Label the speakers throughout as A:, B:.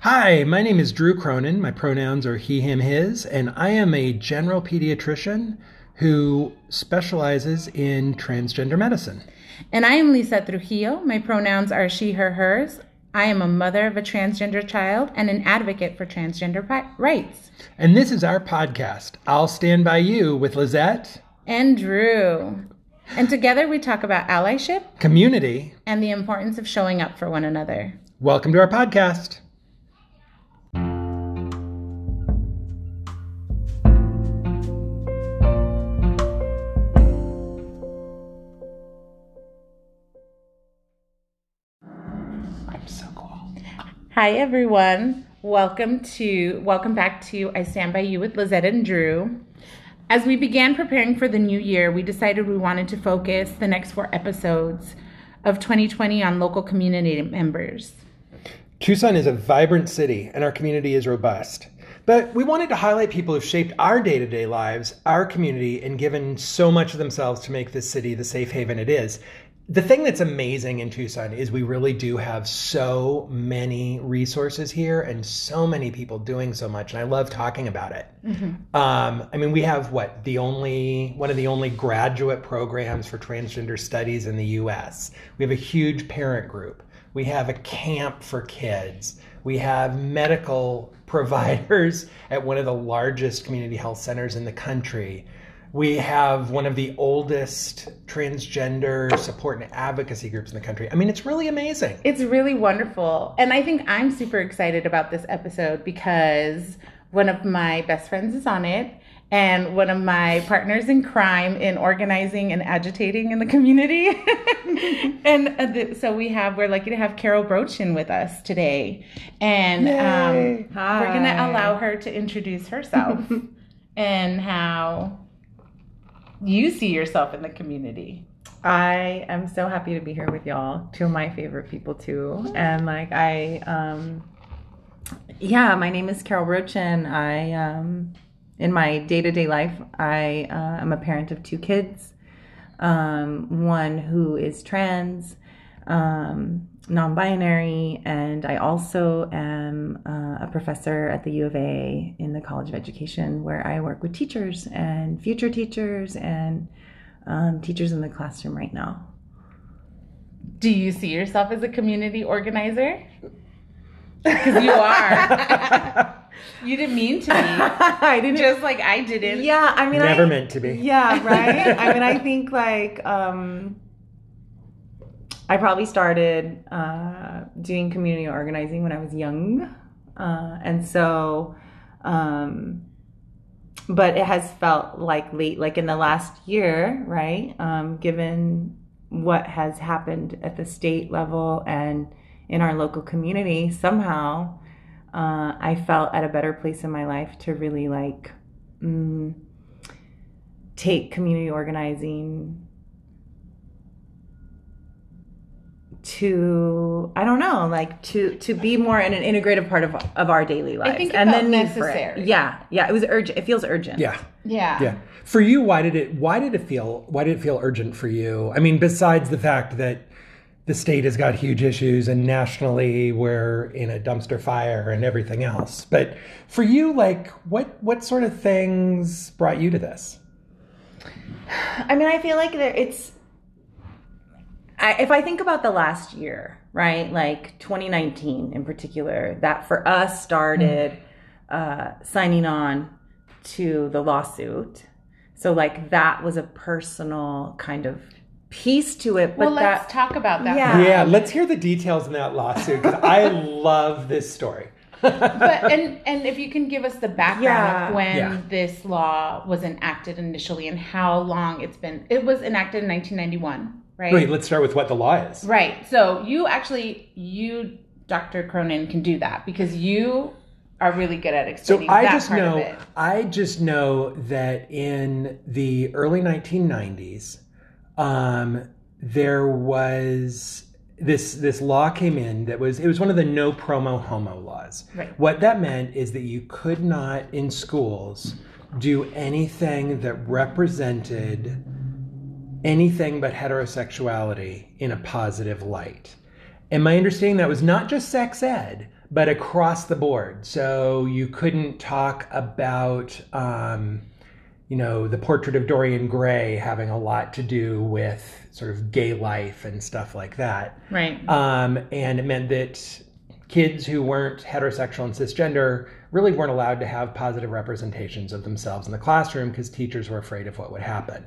A: Hi, my name is Drew Cronin. My pronouns are he, him, his, and I am a general pediatrician who specializes in transgender medicine.
B: And I am Lizette Trujillo. My pronouns are she, her, hers. I am a mother of a transgender child and an advocate for transgender rights.
A: And this is our podcast, I'll Stand By You with Lizette,
B: And Drew. And together we talk about allyship
A: community.
B: and the importance of showing up for one another.
A: Welcome to our podcast.
B: Hi everyone. Welcome to welcome back to I Stand By You with Lizette and Drew. As we began preparing for the new year, we decided we wanted to focus the next four episodes of 2020 on local community members.
A: Tucson is a vibrant city and our community is robust. But we wanted to highlight people who've shaped our day to day lives, our community, and given so much of themselves to make this city the safe haven it is. The thing that's amazing in Tucson is we really do have so many resources here and so many people doing so much. And I love talking about it. Um, I mean, we have what the only one of the only graduate programs for transgender studies in the US. We have a huge parent group. We have a camp for kids. We have medical providers at one of the largest community health centers in the country. We have one of the oldest transgender support and advocacy groups in the country. I mean, it's really amazing.
B: It's really wonderful. And I think I'm super excited about this episode because one of my best friends is on it and one of my partners in crime in organizing and agitating in the community. and uh, the, so we have, we're lucky to have Carol Brochin with us today. And um, we're going to allow her to introduce herself and how you see yourself in the community.
C: I am so happy to be here with y'all. Two of my favorite people too. And like I um yeah, my name is Carol Brochin. I um in my day-to-day life, I uh, am a parent of two kids. Um one who is trans, um non-binary, and I also am uh, a professor at the U of A in the College of Education where I work with teachers and future teachers and um, teachers in the classroom right now.
B: Do you see yourself as a community organizer? Because you are. you didn't mean to be.
C: I didn't.
B: Just like I didn't.
C: yeah, I mean,
A: Never
C: I,
A: meant to be.
C: Yeah, right. I mean, I think like um, I probably started uh, doing community organizing when I was young, uh, and so. Um, but it has felt like late, like in the last year, right? Um, given what has happened at the state level and in our local community, somehow uh, I felt at a better place in my life to really like mm, take community organizing to I don't know, like to to be more in an integrative part of of our daily lives.
B: think it
C: and then need for it.
B: necessary.
C: Yeah, yeah. It was urgent. It feels urgent.
A: Yeah.
B: Yeah.
A: Yeah. For you, why did it why did it feel why did it feel urgent for you? I mean, besides the fact that the state has got huge issues and nationally we're in a dumpster fire and everything else. But for you, like what what sort of things brought you to this?
C: I mean, I feel like there it's. I, if I think about the last year, right, like 2019 in particular, that for us started uh, signing on to the lawsuit. So, like, that was a personal kind of piece to it. But
B: Well, let's
C: that,
B: talk about that.
C: Yeah.
A: Yeah, let's hear the details in that lawsuit because I love this story.
B: But and and if you can give us the background
C: Yeah.
B: of when
A: Yeah.
B: this law was enacted initially and how long it's been. It was enacted in 1991, right?
A: Wait, let's start with what the law is.
B: Right. So you actually, you, Dr. Cronin, can do that because you are really good at
A: So
B: explaining
A: I
B: that
A: just
B: part
A: know
B: of it.
A: I just know that in the early 1990s, um, there was this this law came in that was it was one of the no promo homo laws.
B: Right.
A: What that meant is that you could not in schools do anything that represented anything but heterosexuality in a positive light. And my understanding that was not just sex ed, but across the board. So you couldn't talk about, um, you know, the portrait of Dorian Gray having a lot to do with sort of gay life and stuff like that.
B: Right.
A: Um, and it meant that kids who weren't heterosexual and cisgender really weren't allowed to have positive representations of themselves in the classroom because teachers were afraid of what would happen.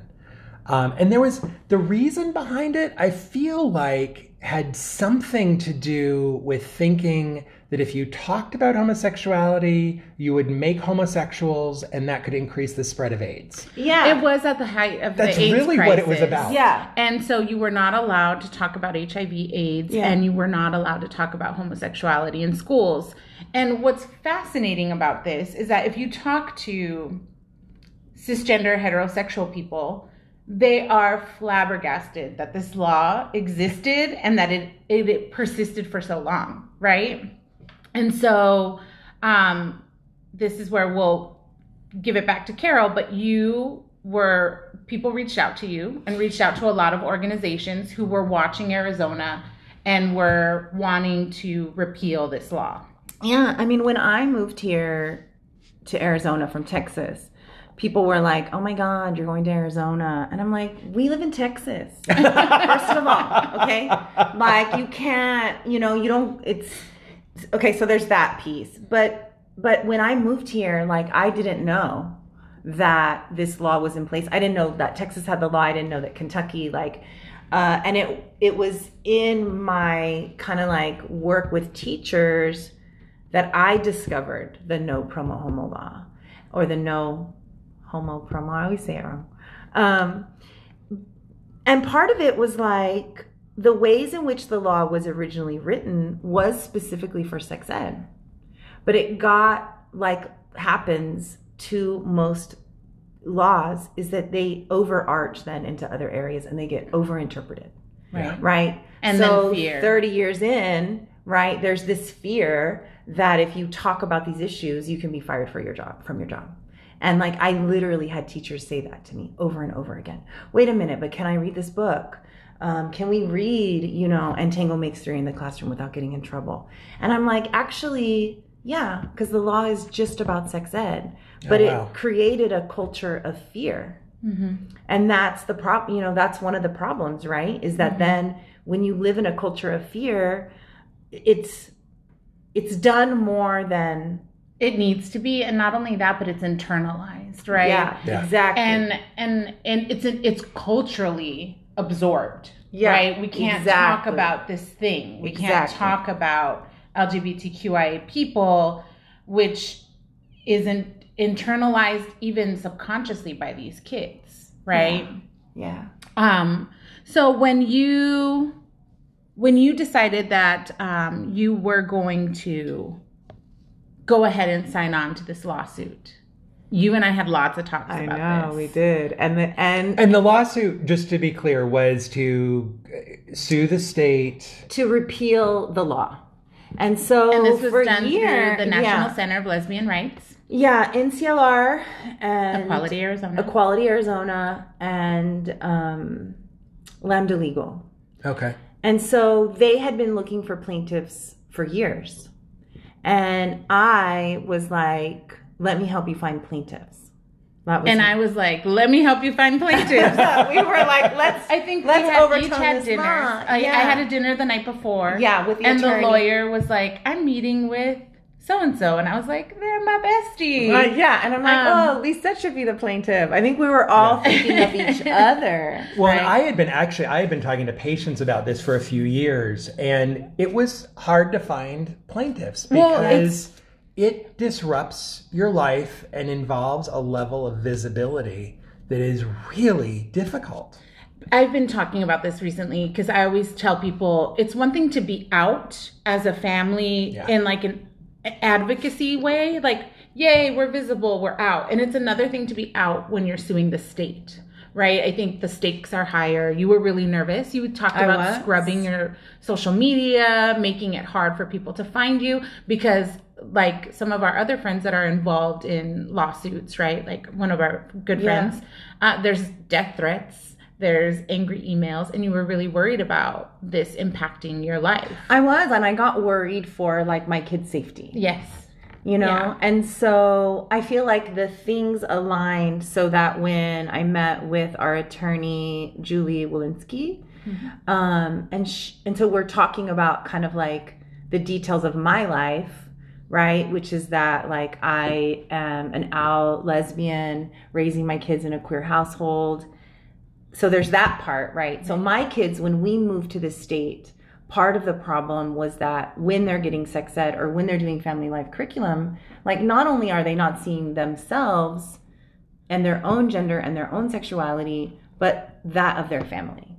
A: Um, and there was the reason behind it, I feel like, had something to do with thinking that if you talked about homosexuality, you would make homosexuals and that could increase the spread of AIDS.
C: Yeah.
B: It was at the height of
A: That's
B: the AIDS
A: really what it was about.
C: Yeah.
B: And so you were not allowed to talk about HIV AIDS
C: Yeah.
B: and you were not allowed to talk about homosexuality in schools. And what's fascinating about this is that if you talk to cisgender heterosexual people, they are flabbergasted that this law existed and that it, it, it persisted for so long, right? And so um, this is where we'll give it back to Carol, but you were people reached out to you and reached out to a lot of organizations who were watching Arizona and were wanting to repeal this law.
C: Yeah, I mean, when I moved here to Arizona from Texas, people were like, "Oh my God, you're going to Arizona," and I'm like, "We live in Texas, first of all, okay? Like, you can't, you know, you don't. It's okay. So there's that piece, but but when I moved here, like, I didn't know that this law was in place. I didn't know that Texas had the law. I didn't know that Kentucky, like, uh, and it it was in my kind of like work with teachers that I discovered the no promo homo law or the no homo promo. I always say it wrong. Um, and part of it was like the ways in which the law was originally written was specifically for sex ed, but it got like happens to most laws is that they overarch then into other areas and they get overinterpreted
B: Right.
C: right?
B: And
C: so
B: then fear.
C: 30 years in, right, there's this fear that if you talk about these issues, you can be fired for your job from your job. And like I literally had teachers say that to me over and over again. Wait a minute, but can I read this book? Um, can we read, you know, And Tango makes three in the classroom without getting in trouble? And I'm like, actually, yeah, because the law is just about sex ed, but
A: Oh, wow.
C: it created a culture of fear
B: Mm-hmm.
C: and that's the problem, you know that's one of the problems right is that
B: Mhm.
C: then when you live in a culture of fear it's it's done more than
B: It needs to be, and not only that, but it's internalized, right?
C: yeah,
A: Yeah.
C: exactly
B: And and and it's it's culturally absorbed,
C: Yeah,
B: right? We can't talk about this thing. We can't talk about LGBTQIA people, which isn't internalized even subconsciously by these kids, right?
C: yeah
B: Um, so when you when you decided that um, you were going to go ahead and sign on to this lawsuit, you and I had lots of talks
C: i
B: about
C: know
B: this.
C: we did and the and
A: And the lawsuit, just to be clear, was to uh, sue the state.
C: to repeal the law and so
B: And this was
C: for
B: done
C: year,
B: through the National
C: yeah,
B: Center of Lesbian Rights,
C: yeah nclr and
B: Equality Arizona.
C: equality arizona and um, lambda legal
A: Okay.
C: And so they had been looking for plaintiffs for years. And I was like, let me help you find plaintiffs. That was
B: and I was like, "Let me help you find plaintiffs."
C: we were like, let's
B: I think
C: Let's
B: we had, each had dinner. I, I had a dinner the night before.
C: Yeah, with the
B: and
C: attorney.
B: the lawyer was like, "I'm meeting with so and so," and I was like, "They're my bestie."
C: Uh, yeah, and I'm like,
B: Um,
C: oh, at least that should be the plaintiff. I think we were all thinking of each other.
A: Well,
C: right?
A: I had been actually, I had been talking to patients about this for a few years, and it was hard to find plaintiffs
B: Well,
A: because it disrupts your life and involves a level of visibility that is really difficult.
B: I've been talking about this recently because I always tell people it's one thing to be out as a family
A: Yeah.
B: in like an advocacy way, like, yay, we're visible, we're out. And it's another thing to be out when you're suing the state, right? I think the stakes are higher. You were really nervous. You talked
C: I
B: about
C: was.
B: scrubbing your social media, making it hard for people to find you because like some of our other friends that are involved in lawsuits, right? Like one of our good
C: Yeah.
B: friends, uh, there's death threats there's angry emails, and you were really worried about this impacting your life.
C: I was, and I got worried for like my kids' safety.
B: Yes.
C: you know
B: Yeah.
C: and so i feel like the things aligned so that when i met with our attorney julie wilensky um and sh- and so we're talking about kind of like the details of my life right which is that like i am an out lesbian raising my kids in a queer household so there's that part right? So my kids when we moved to the state part of the problem was that when they're getting sex ed or when they're doing family life curriculum like not only are they not seeing themselves and their own gender and their own sexuality but that of their family.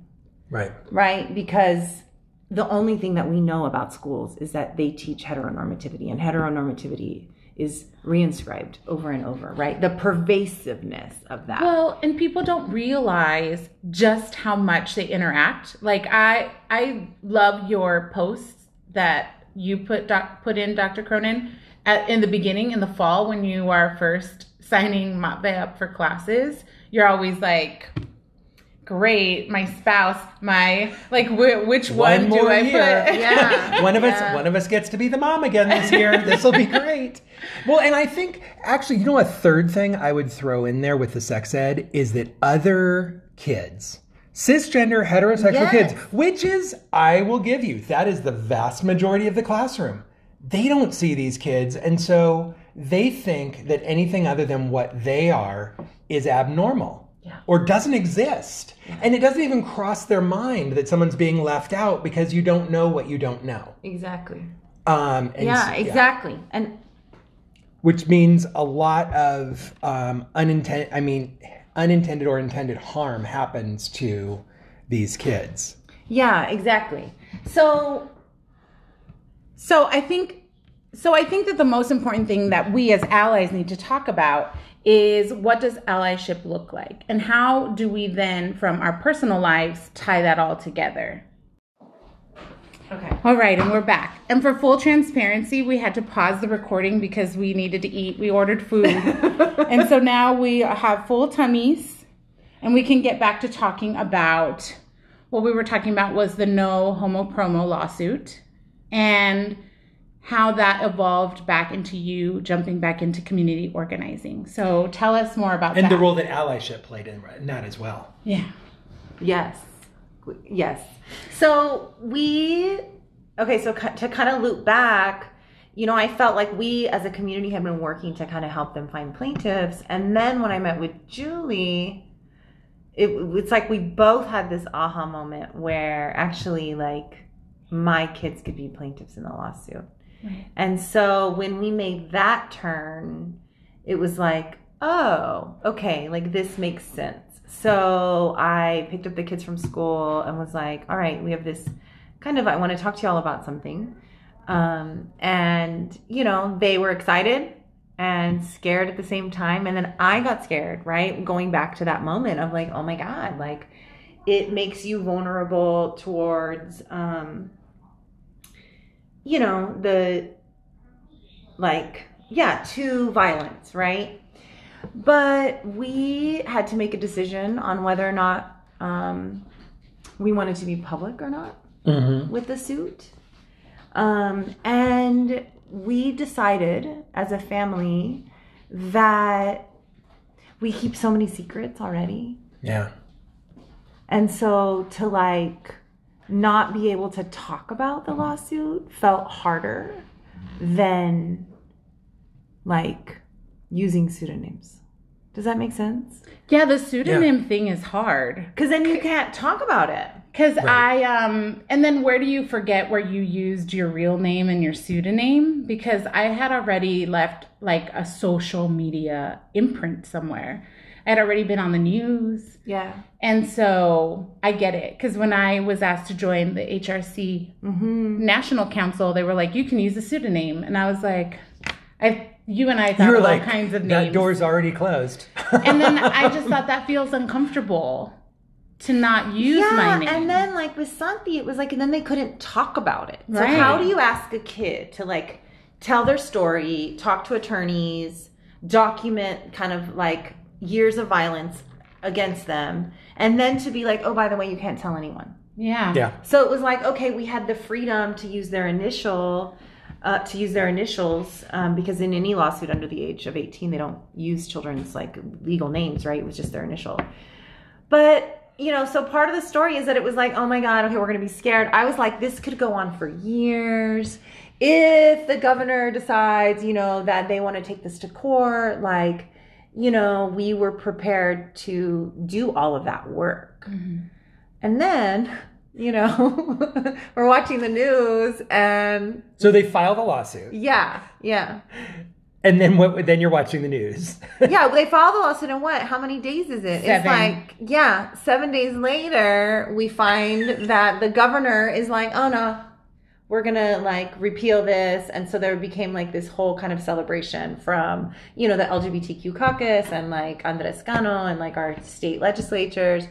A: Right.
C: right? Because the only thing that we know about schools is that they teach heteronormativity and heteronormativity is reinscribed over and over right the pervasiveness of that
B: Well, and people don't realize just how much they interact. Like I I love your posts that you put doc, put in Dr. Cronin at, in the beginning in the fall when you are first signing Matve up for classes. You're always like great, my spouse, my like wh- which one,
A: One
B: do I
A: year.
B: put? Yeah.
A: one of us one of us gets to be the mom again this year. this will be great. Well, and I think actually, you know, a third thing I would throw in there with the sex ed is that other kids, cisgender heterosexual
C: Yes.
A: kids, which is I will give you, that is the vast majority of the classroom. They don't see these kids, and so they think that anything other than what they are is abnormal. Or doesn't exist. And it doesn't even cross their mind that someone's being left out because you don't know what you don't know.
C: exactly
A: Um, and
C: yeah
A: s-
C: exactly and
A: Which means a lot of um, unintended, I mean, unintended or intended harm happens to these kids.
C: yeah exactly so
B: So I think so I think that the most important thing that we as allies need to talk about is what does allyship look like and how do we then from our personal lives tie that all together.
C: okay
B: All right, and we're back. And for full transparency, we had to pause the recording because we needed to eat. We ordered food. and so now we have full tummies and we can get back to talking about what we were talking about was the no homo promo lawsuit and how that evolved back into you jumping back into community organizing. So tell us more about that.
A: And
B: that.
A: the role that allyship played in in that as well.
B: Yeah.
C: Yes. Yes. So we, okay, so to kind of loop back, you know, I felt like we as a community had been working to kind of help them find plaintiffs. And then when I met with Julie, it, it's like we both had this aha moment where actually, like, my kids could be plaintiffs in the lawsuit. And so when we made that turn, it was like, oh, okay, like this makes sense. So I picked up the kids from school and was like, all right, we have this kind of, I want to talk to y'all about something. Um, and, you know, they were excited and scared at the same time. And then I got scared, right? Going back to that moment of like, oh my God, like it makes you vulnerable towards, um, you know, the like, yeah, to violence, right? But we had to make a decision on whether or not um, we wanted to be public or not
A: Mm-hmm.
C: with the suit. Um, and we decided as a family that we keep so many secrets already.
A: Yeah.
C: And so to like not be able to talk about the lawsuit felt harder than like using pseudonyms. Does that make sense?
B: Yeah, the pseudonym thing is hard.
C: Because then you can't talk about it.
B: Cause
A: Right.
B: I um and then where do you forget where you used your real name and your pseudonym? Because I had already left like a social media imprint somewhere. I'd already been on the news.
C: Yeah.
B: And so I get it. Cause when I was asked to join the HRC
C: Mm-hmm.
B: National Council, they were like, you can use a pseudonym. And I was like, I you and I thought
A: You were
B: of
A: like,
B: all kinds of names.
A: that door's already closed.
B: and then I just thought that feels uncomfortable to not use
C: yeah,
B: my name.
C: and then like with Santi, it was like, and then they couldn't talk about it. So
B: Right.
C: how do you ask a kid to like tell their story, talk to attorneys, document kind of like years of violence against them and then to be like oh by the way you can't tell anyone.
B: Yeah.
A: Yeah.
C: so it was like okay we had the freedom to use their initial uh, to use their initials um, because in any lawsuit under the age of 18 they don't use children's like legal names right? It was just their initial. But you know so part of the story is that it was like oh my god okay we're gonna be scared. I was like this could go on for years. If the governor decides you know that they want to take this to court like you know we were prepared to do all of that work mm-hmm. and then you know we're watching the news and
A: So they filed a lawsuit,
C: yeah yeah
A: and then what? Then you're watching the news.
C: yeah, they filed the lawsuit and what? How many days is it? It's like, yeah, seven days later, we find that the governor is like, oh no, we're gonna like repeal this. And so there became like this whole kind of celebration from, you know, the LGBTQ caucus and like Andres Cano and like our state legislatures.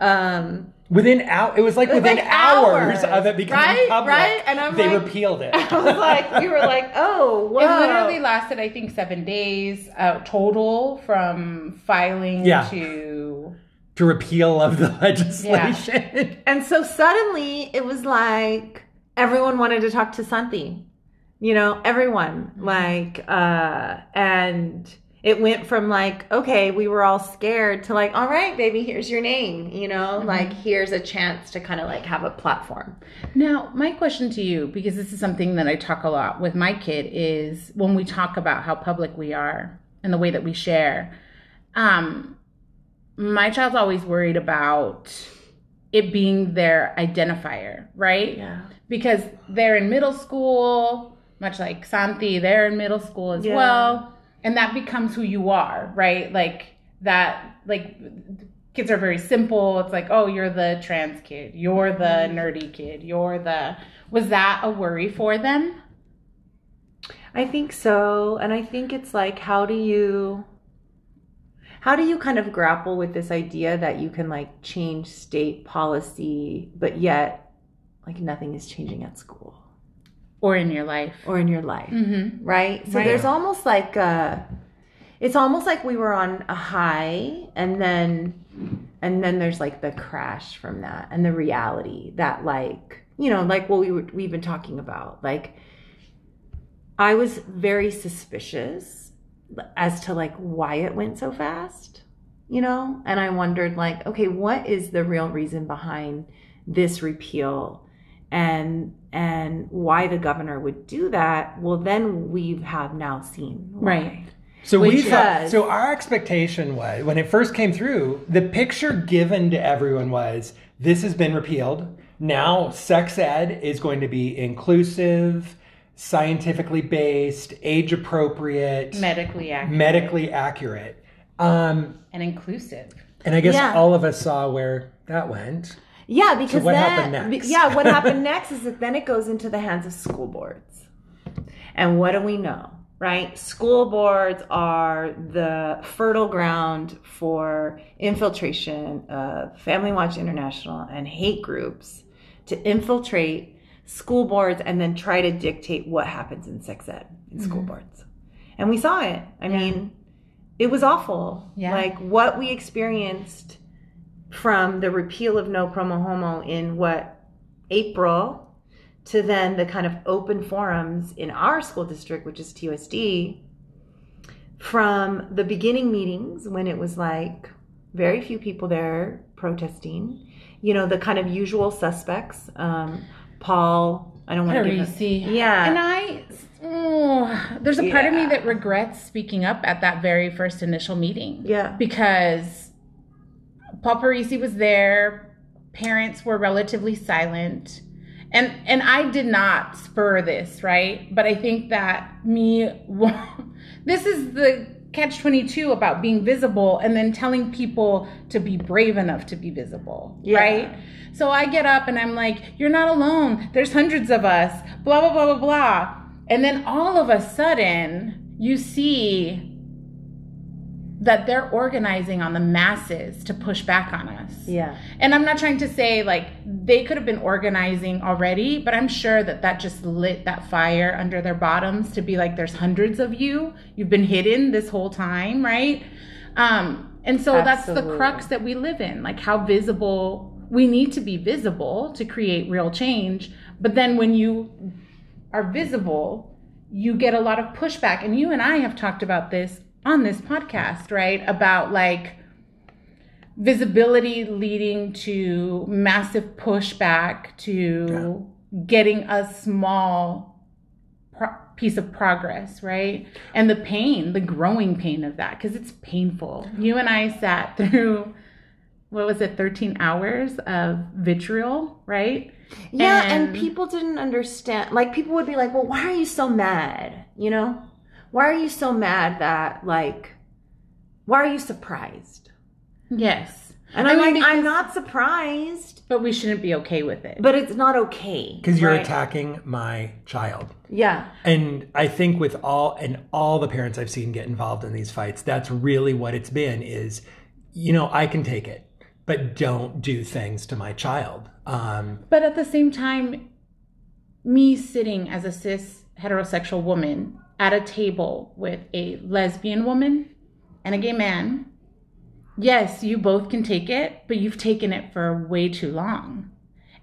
C: Um,
A: within out it was like
C: It was
A: within
C: like
A: hours,
C: hours,
A: of it becoming
C: right?
A: public.
C: Right? And I'm
A: they
C: like-
A: repealed it.
C: I was like, we were like, oh, whoa.
B: It literally lasted, I think, seven days uh, total from filing
A: Yeah.
B: to.
A: to repeal of the legislation.
C: And so suddenly it was like everyone wanted to talk to Santi. You know, everyone. Like, uh, and it went from like, okay, we were all scared to like, all right, baby, here's your name. You know, like here's a chance to kind of like have a platform.
B: Now, my question to you, because this is something that I talk a lot with my kid, is when we talk about how public we are and the way that we share. Um, my child's always worried about it being their identifier, right?
C: Yeah.
B: Because they're in middle school, much like Santi, they're in middle school as
C: Yeah.
B: well. And that becomes who you are, right? Like that, like kids are very simple. It's like, oh, you're the trans kid, you're the nerdy kid, you're the. Was that a worry for them?
C: I think so. And I think it's like, how do you. How do you kind of grapple with this idea that you can like change state policy, but yet like nothing is changing at school
B: Or in your life?
C: or in your life?
B: Mm-hmm.
C: right? So
B: Right.
C: there's almost like a, it's almost like we were on a high and then and then there's like the crash from that and the reality that like, you know, like what we were, we've been talking about. Like I was very suspicious as to like why it went so fast, you know? And I wondered like, okay, what is the real reason behind this repeal? And and why the governor would do that well then we have now seen why.
B: Right.
A: So we thought, so our expectation was when it first came through, the picture given to everyone was this has been repealed. Now sex ed is going to be inclusive, scientifically based, age appropriate,
B: Medically accurate
A: medically accurate. Um,
B: and inclusive.
A: and I guess
C: Yeah.
A: all of us saw where that went.
C: Yeah because
A: what
C: then
A: happened next?
C: yeah what happened next is that then it goes into the hands of school boards. And what do we know right? School boards are the fertile ground for infiltration of family watch international and hate groups to infiltrate school boards and then try to dictate what happens in sex ed in school mm-hmm. boards. And we saw it. I mean it was awful.
B: Yeah.
C: like what we experienced from the repeal of no promo homo in what April to then the kind of open forums in our school district, which is TUSD, from the beginning meetings when it was like very few people there protesting, you know, the kind of usual suspects, um, Paul, I don't want to give him, Yeah.
B: And I, oh, there's a part of me that regrets speaking up at that very first initial meeting.
C: Yeah.
B: Because Paul Parisi was there, parents were relatively silent. And and I did not spur this, right? But I think that me this is the catch 22 about being visible and then telling people to be brave enough to be visible,
C: Yeah.
B: right? So I get up and I'm like, you're not alone. There's hundreds of us, blah, blah, blah, blah, blah. And then all of a sudden, you see that they're organizing on the masses to push back on us.
C: Yeah.
B: And I'm not trying to say like they could have been organizing already, but I'm sure that that just lit that fire under their bottoms to be like, there's hundreds of you. You've been hidden this whole time, right? Um, and so that's the crux that we live in. Like how visible we need to be visible to create real change. But then when you are visible, you get a lot of pushback. And you and I have talked about this on this podcast, right? About like visibility leading to massive pushback to getting a small pro- piece of progress, right? And the pain, the growing pain of that, because it's painful. You and I sat through, what was it, 13 hours of vitriol, right?
C: Yeah, and,
B: And-
C: people didn't understand. Like, people would be like, well, why are you so mad? You know? Why are you so mad that, like, why are you surprised?
B: Yes.
C: And
B: I
C: I'm
B: mean,
C: like, I'm not surprised,
B: But we shouldn't be okay with it.
C: but it's not okay.
A: Because you're
C: right?
A: attacking my child.
C: Yeah.
A: And I think with all and all the parents I've seen get involved in these fights, that's really what it's been is, you know, I can take it, but don't do things to my child. Um,
B: But at the same time, me sitting as a cis heterosexual woman at a table with a lesbian woman and a gay man, yes, you both can take it, but you've taken it for way too long.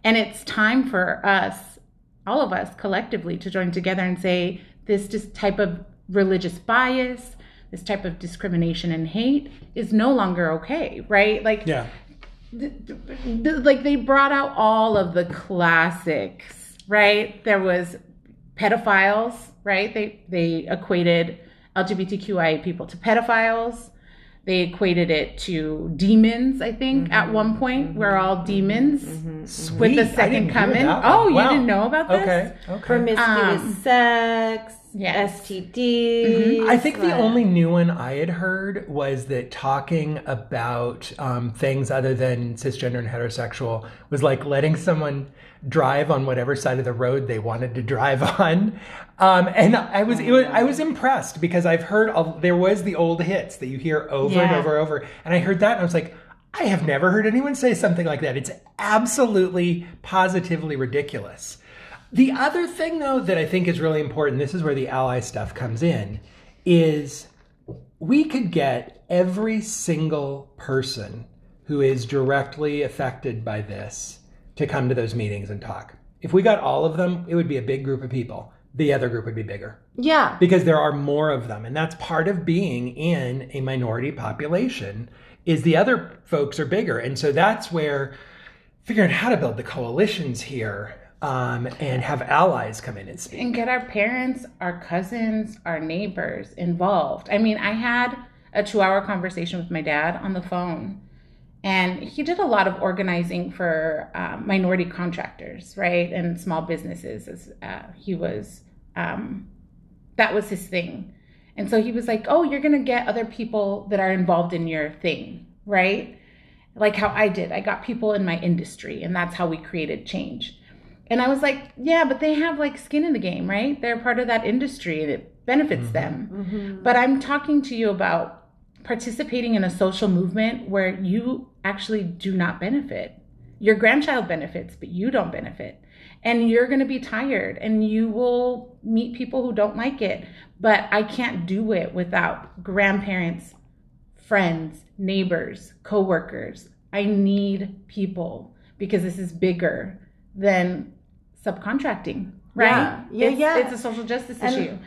B: And it's time for us, all of us collectively, to join together and say this just type of religious bias, this type of discrimination and hate is no longer okay, right? Like,
A: yeah.
B: th- th- th- like they brought out all of the classics, right? There was pedophiles, right? They they equated LGBTQI people to pedophiles. They equated it to demons, I think, at mm-hmm. one point. Mm-hmm. We're all mm-hmm. demons
A: Sweet.
B: with the second coming. Oh,
A: one.
B: you didn't know about this?
A: Okay. Okay.
C: Promiscuous
B: Um,
C: sex,
B: yes.
C: STDs.
A: I think the only new one I had heard was that talking about um, things other than cisgender and heterosexual was like letting someone drive on whatever side of the road they wanted to drive on. Um, and I was, it was I was impressed because I've heard there was the old hits that you hear over and over and over, and I heard that and I was like. I have never heard anyone say something like that. It's absolutely, positively ridiculous. The other thing, though, that I think is really important, this is where the ally stuff comes in, is we could get every single person who is directly affected by this to come to those meetings and talk. If we got all of them, it would be a big group of people. The other group would be bigger
C: Yeah.
A: because there are more of them and that's part of being in a minority population is the other folks are bigger and so that's where figuring out how to build the coalitions here um, and have allies come in and speak
B: and get our parents, our cousins, our neighbors involved. I mean, I had a two hour conversation with my dad on the phone, and he did a lot of organizing for um, minority contractors, right? And small businesses. As, uh, he was, um, that was his thing. And so he was like, oh, you're going to get other people that are involved in your thing, right? Like how I did. I got people in my industry, and that's how we created change. And I was like, yeah, but they have like skin in the game, right? They're part of that industry and it benefits them. But I'm talking to you about participating in a social movement where you actually do not benefit. Your grandchild benefits, but you don't benefit. And you're going to be tired and you will meet people who don't like it. But I can't do it without grandparents, friends, neighbors, coworkers. I need people because this is bigger than subcontracting, right?
C: Yeah. Yeah,
B: it's,
C: yeah.
B: It's a social justice
C: And-
B: issue.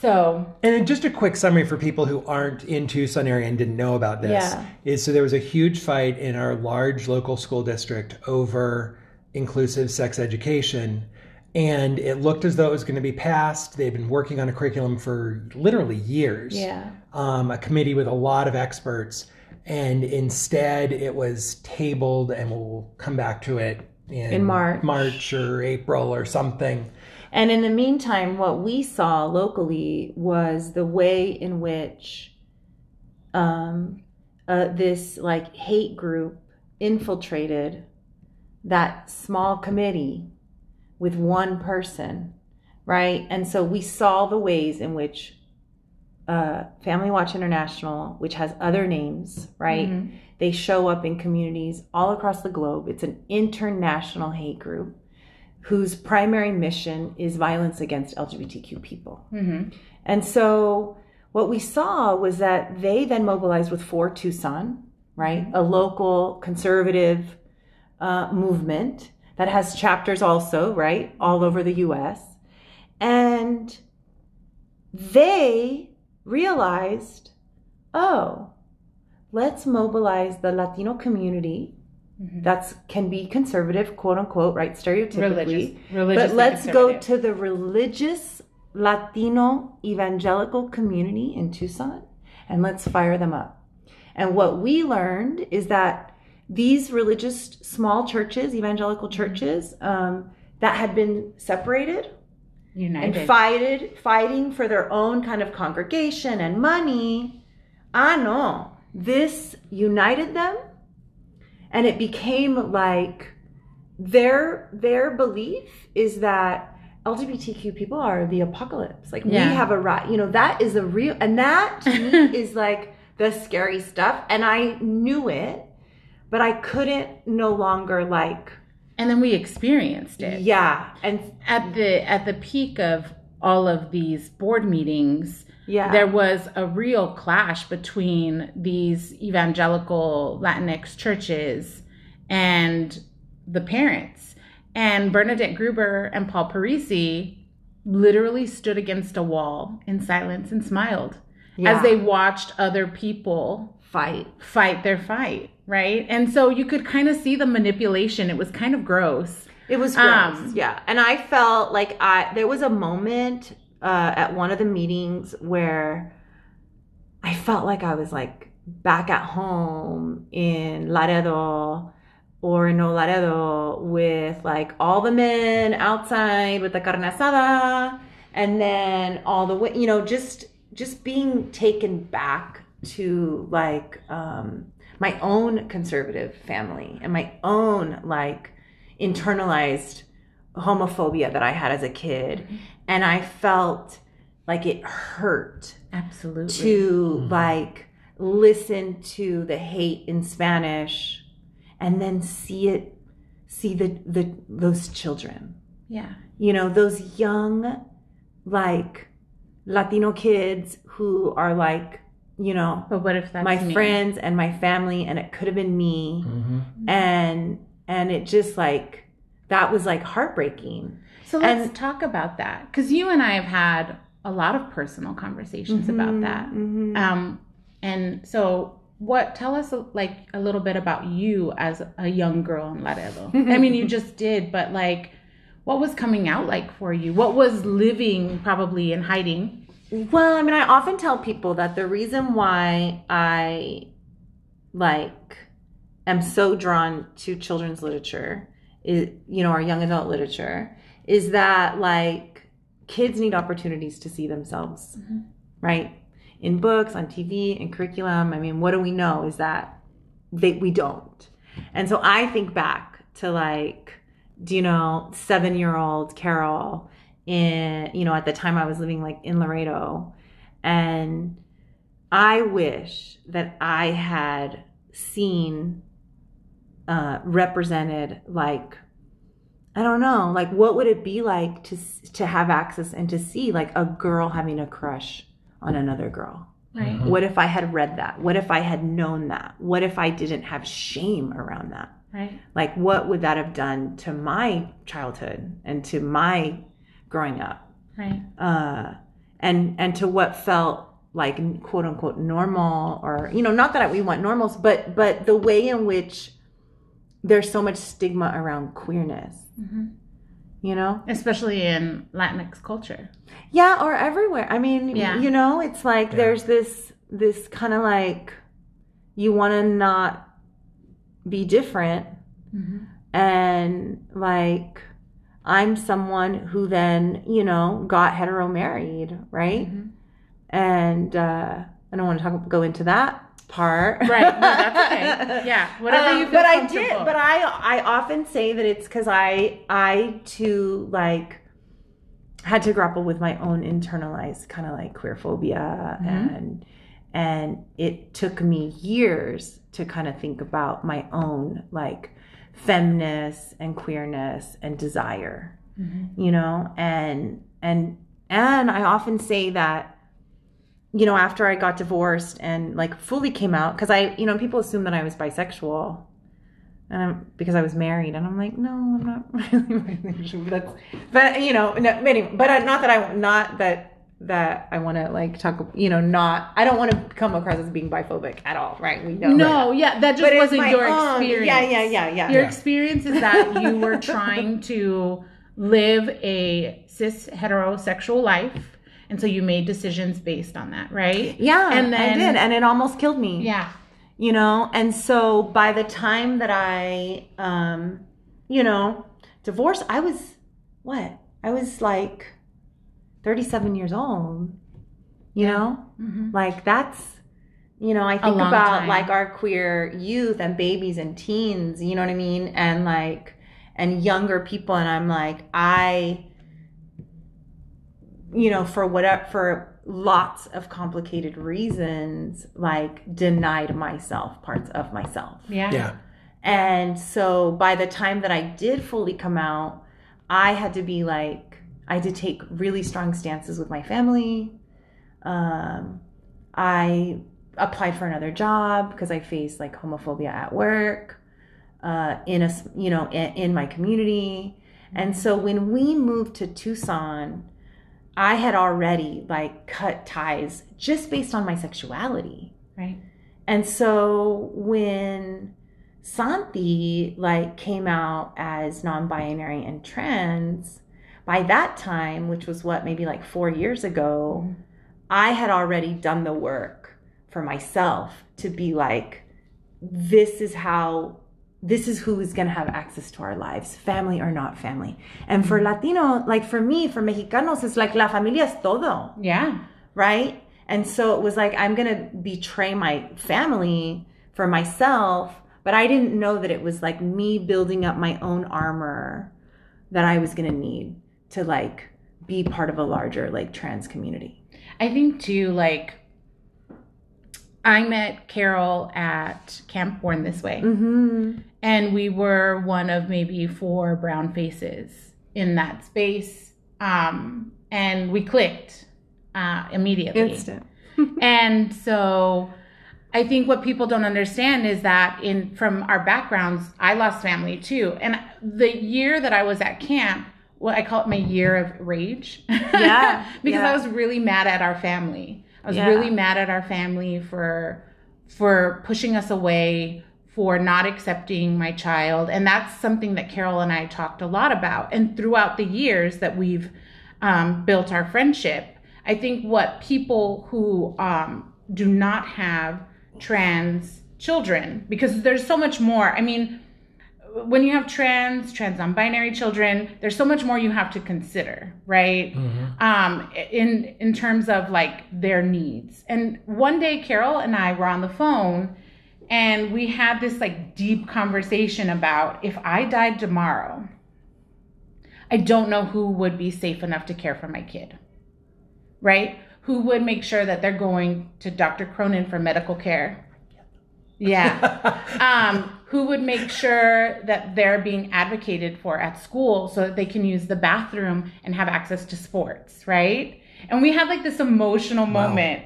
B: So
A: and just a quick summary for people who aren't in tucson area and didn't know about this
C: Yeah.
A: is so there was a huge fight in our large local school district over inclusive sex education and it looked as though it was going to be passed they've been working on a curriculum for literally years
C: Yeah.
A: um, a committee with a lot of experts, and instead it was tabled, and we'll come back to it in,
C: In March.
A: March or April or something.
C: And in the meantime, what we saw locally was the way in which um, uh, this like hate group infiltrated that small committee with one person, right? And so we saw the ways in which uh, Family Watch International, which has other names, right?
B: Mhm.
C: They show up in communities all across the globe. It's an international hate group whose primary mission is violence against LGBTQ people.
B: Mhm.
C: And so what we saw was that they then mobilized with For Tucson, right? A local conservative uh, movement that has chapters also, right? All over the US. And they realized, oh, let's mobilize the Latino community.
B: Mhm.
C: That's can be conservative, quote unquote, right? Stereotypically.
B: Religious, religious.
C: But let's go to the religious Latino evangelical community in Tucson and let's fire them up. And what we learned is that these religious small churches, evangelical churches, um, that had been separated
B: united.
C: and fighted, fighting for their own kind of congregation and money. Ah, no. This united them and it became like their their belief is that LGBTQ people are the apocalypse. Like
B: Yeah.
C: we have a right, you know, that is a real and that to me is like the scary stuff. And I knew it, but I couldn't no longer like
B: and then we experienced it.
C: yeah. And
B: At the at the peak of all of these board meetings,
C: yeah.
B: there was a real clash between these evangelical Latinx churches and the parents. And Bernadette Gruber and Paul Parisi literally stood against a wall in silence and smiled
C: Yeah.
B: as they watched other people
C: fight.
B: fight their fight, right? And so you could kind of see the manipulation. It was kind of gross.
C: It was gross.
B: Um,
C: yeah. And I felt like I there was a moment uh, at one of the meetings where I felt like I was like back at home in Laredo or in Laredo with like all the men outside with the carne asada and then all the way you know just just being taken back to like um my own conservative family and my own like internalized homophobia that I had as a kid. And I felt like it hurt
B: Absolutely.
C: to like listen to the hate in Spanish and then see it see the the those children.
B: yeah.
C: You know, those young like Latino kids who are like, you know,
B: But what if that's
C: my
B: me?
C: friends and my family and it could have been me
A: Mhm.
C: and and it just like that was like heartbreaking
B: So let's
C: And-
B: talk about that because you and I have had a lot of personal conversations about that.
C: Mhm.
B: Um, and so, what? Tell us like a little bit about you as a young girl in Laredo. I mean, you just did, but like, what was coming out like for you? What was living probably in hiding?
C: well i mean i often tell people that the reason why i like am so drawn to children's literature is you know our young adult literature is that like kids need opportunities to see themselves
B: Mhm.
C: right in books on tv in curriculum i mean what do we know is that they we don't and so i think back to like do you know seven year old carol in you know at the time i was living like in laredo and i wish that i had seen uh represented like i don't know like what would it be like to to have access and to see like a girl having a crush on another girl
B: Right.
A: Mhm.
C: what if i had read that what if i had known that what if i didn't have shame around that
B: Right.
C: like what would that have done to my childhood and to my growing up
B: Right.
C: uh and and to what felt like quote unquote normal or you know not that we want normals but but the way in which there's so much stigma around queerness
B: hmm
C: you know
B: Especially in Latinx culture.
C: yeah or everywhere i mean
B: Yeah.
C: you know it's like
A: Yeah.
C: there's this this kind of like you want to not be different
B: hmm
C: and like i'm someone who then you know got hetero married right
B: Mhm.
C: and uh i don't want to talk go into that part
B: Right. No, that's okay. Yeah. Whatever
C: Um,
B: you feel
C: but i did but i i often say that it's because i i too like had to grapple with my own internalized kind of like queer phobia
B: Mhm.
C: and and it took me years to kind of think about my own like feminist and queerness and desire
B: Mhm.
C: you know and and and i often say that you know, after I got divorced and like fully came out, because I, you know, people assume that I was bisexual, and I'm, because I was married, and I'm like, no, I'm not really bisexual. But that's, but you know, no, anyway, but I, not that I, not that that I want to like talk, you know, not, I don't want to come across as being biphobic at all, right? We know.
B: No, yeah, that just
C: But
B: wasn't your
C: own-
B: experience.
C: yeah, yeah, yeah, yeah.
B: Your
A: Yeah.
B: experience is that you were trying to live a cis heterosexual life, and so you made decisions based on that, right?
C: Yeah,
B: and then
C: I did, and it almost killed me.
B: yeah,
C: you know and so by the time that i um you know divorced i was what i was like 37 years old you know
B: Mhm.
C: like that's you know i think about
B: time.
C: like our queer youth and babies and teens you know what i mean and like and younger people and i'm like i you know for whatever for lots of complicated reasons like denied myself parts of myself
B: yeah,
A: Yeah.
C: and so by the time that I did fully come out, I had to be like, I had to take really strong stances with my family. Um, I applied for another job because I faced like homophobia at work, uh, in a you know, in, in my community. And so when we moved to Tucson, I had already like cut ties just based on my sexuality.
B: right.
C: And so when Santi like came out as non-binary and trans, by that time, which was what maybe like 4 years ago, mm-hmm. I had already done the work for myself to be like this is how this is who is going to have access to our lives, family or not family. And for mm-hmm. Latino, like for me, for Mexicanos, it's like la familia es todo
B: Yeah,
C: right? And so it was like, I'm going to betray my family for myself, but I didn't know that it was like me building up my own armor that I was going to need to like be part of a larger like trans community.
B: I think too, like. I met Carol at Camp Born This Way.
C: Mm-hmm.
B: and we were one of maybe four brown faces in that space um, and we clicked uh, immediately
C: Instant.
B: and so i think what people don't understand is that in from our backgrounds i lost family too and the year that i was at camp well i call it my year of rage
C: Yeah,
B: because
C: yeah.
B: i was really mad at our family i was
C: Yeah.
B: really mad at our family for for pushing us away for not accepting my child. And that's something that carol and i talked a lot about. And throughout the years that we've um, built our friendship i think what people who um, do not have trans children because there's so much more. I mean when you have trans trans non-binary children there's so much more you have to consider right? Um in in terms of like their needs. And one day carol and i were on the phone and we had this like deep conversation about if i died tomorrow i don't know who would be safe enough to care for my kid right? Who would make sure that they're going to dr cronin for medical care yeah um, who would make sure that they're being advocated for at school so that they can use the bathroom and have access to sports, right? And we had like this emotional
A: Wow.
B: moment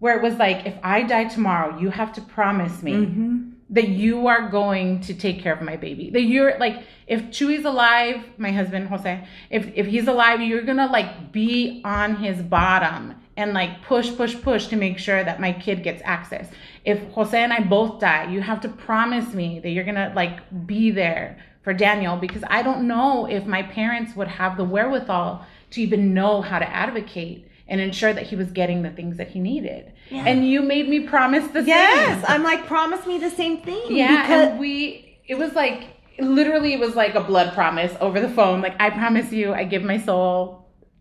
B: where it was like, if I die tomorrow, you have to promise me
C: Mm-hmm.
B: that you are going to take care of my baby. That you're like, if Chewy's alive, my husband Jose, if if he's alive, you're gonna like be on his bottom and like push, push, push to make sure that my kid gets access. If Jose and I both die, you have to promise me that you're gonna like be there for Daniel because I don't know if my parents would have the wherewithal to even know how to advocate and ensure that he was getting the things that he needed.
C: Yeah.
B: And you made me promise the
C: Yes,
B: same.
C: Yes, I'm like, promise me the same thing.
B: Yeah,
C: because
B: and we it was like literally it was like a blood promise over the phone. Like I promise you, I give my soul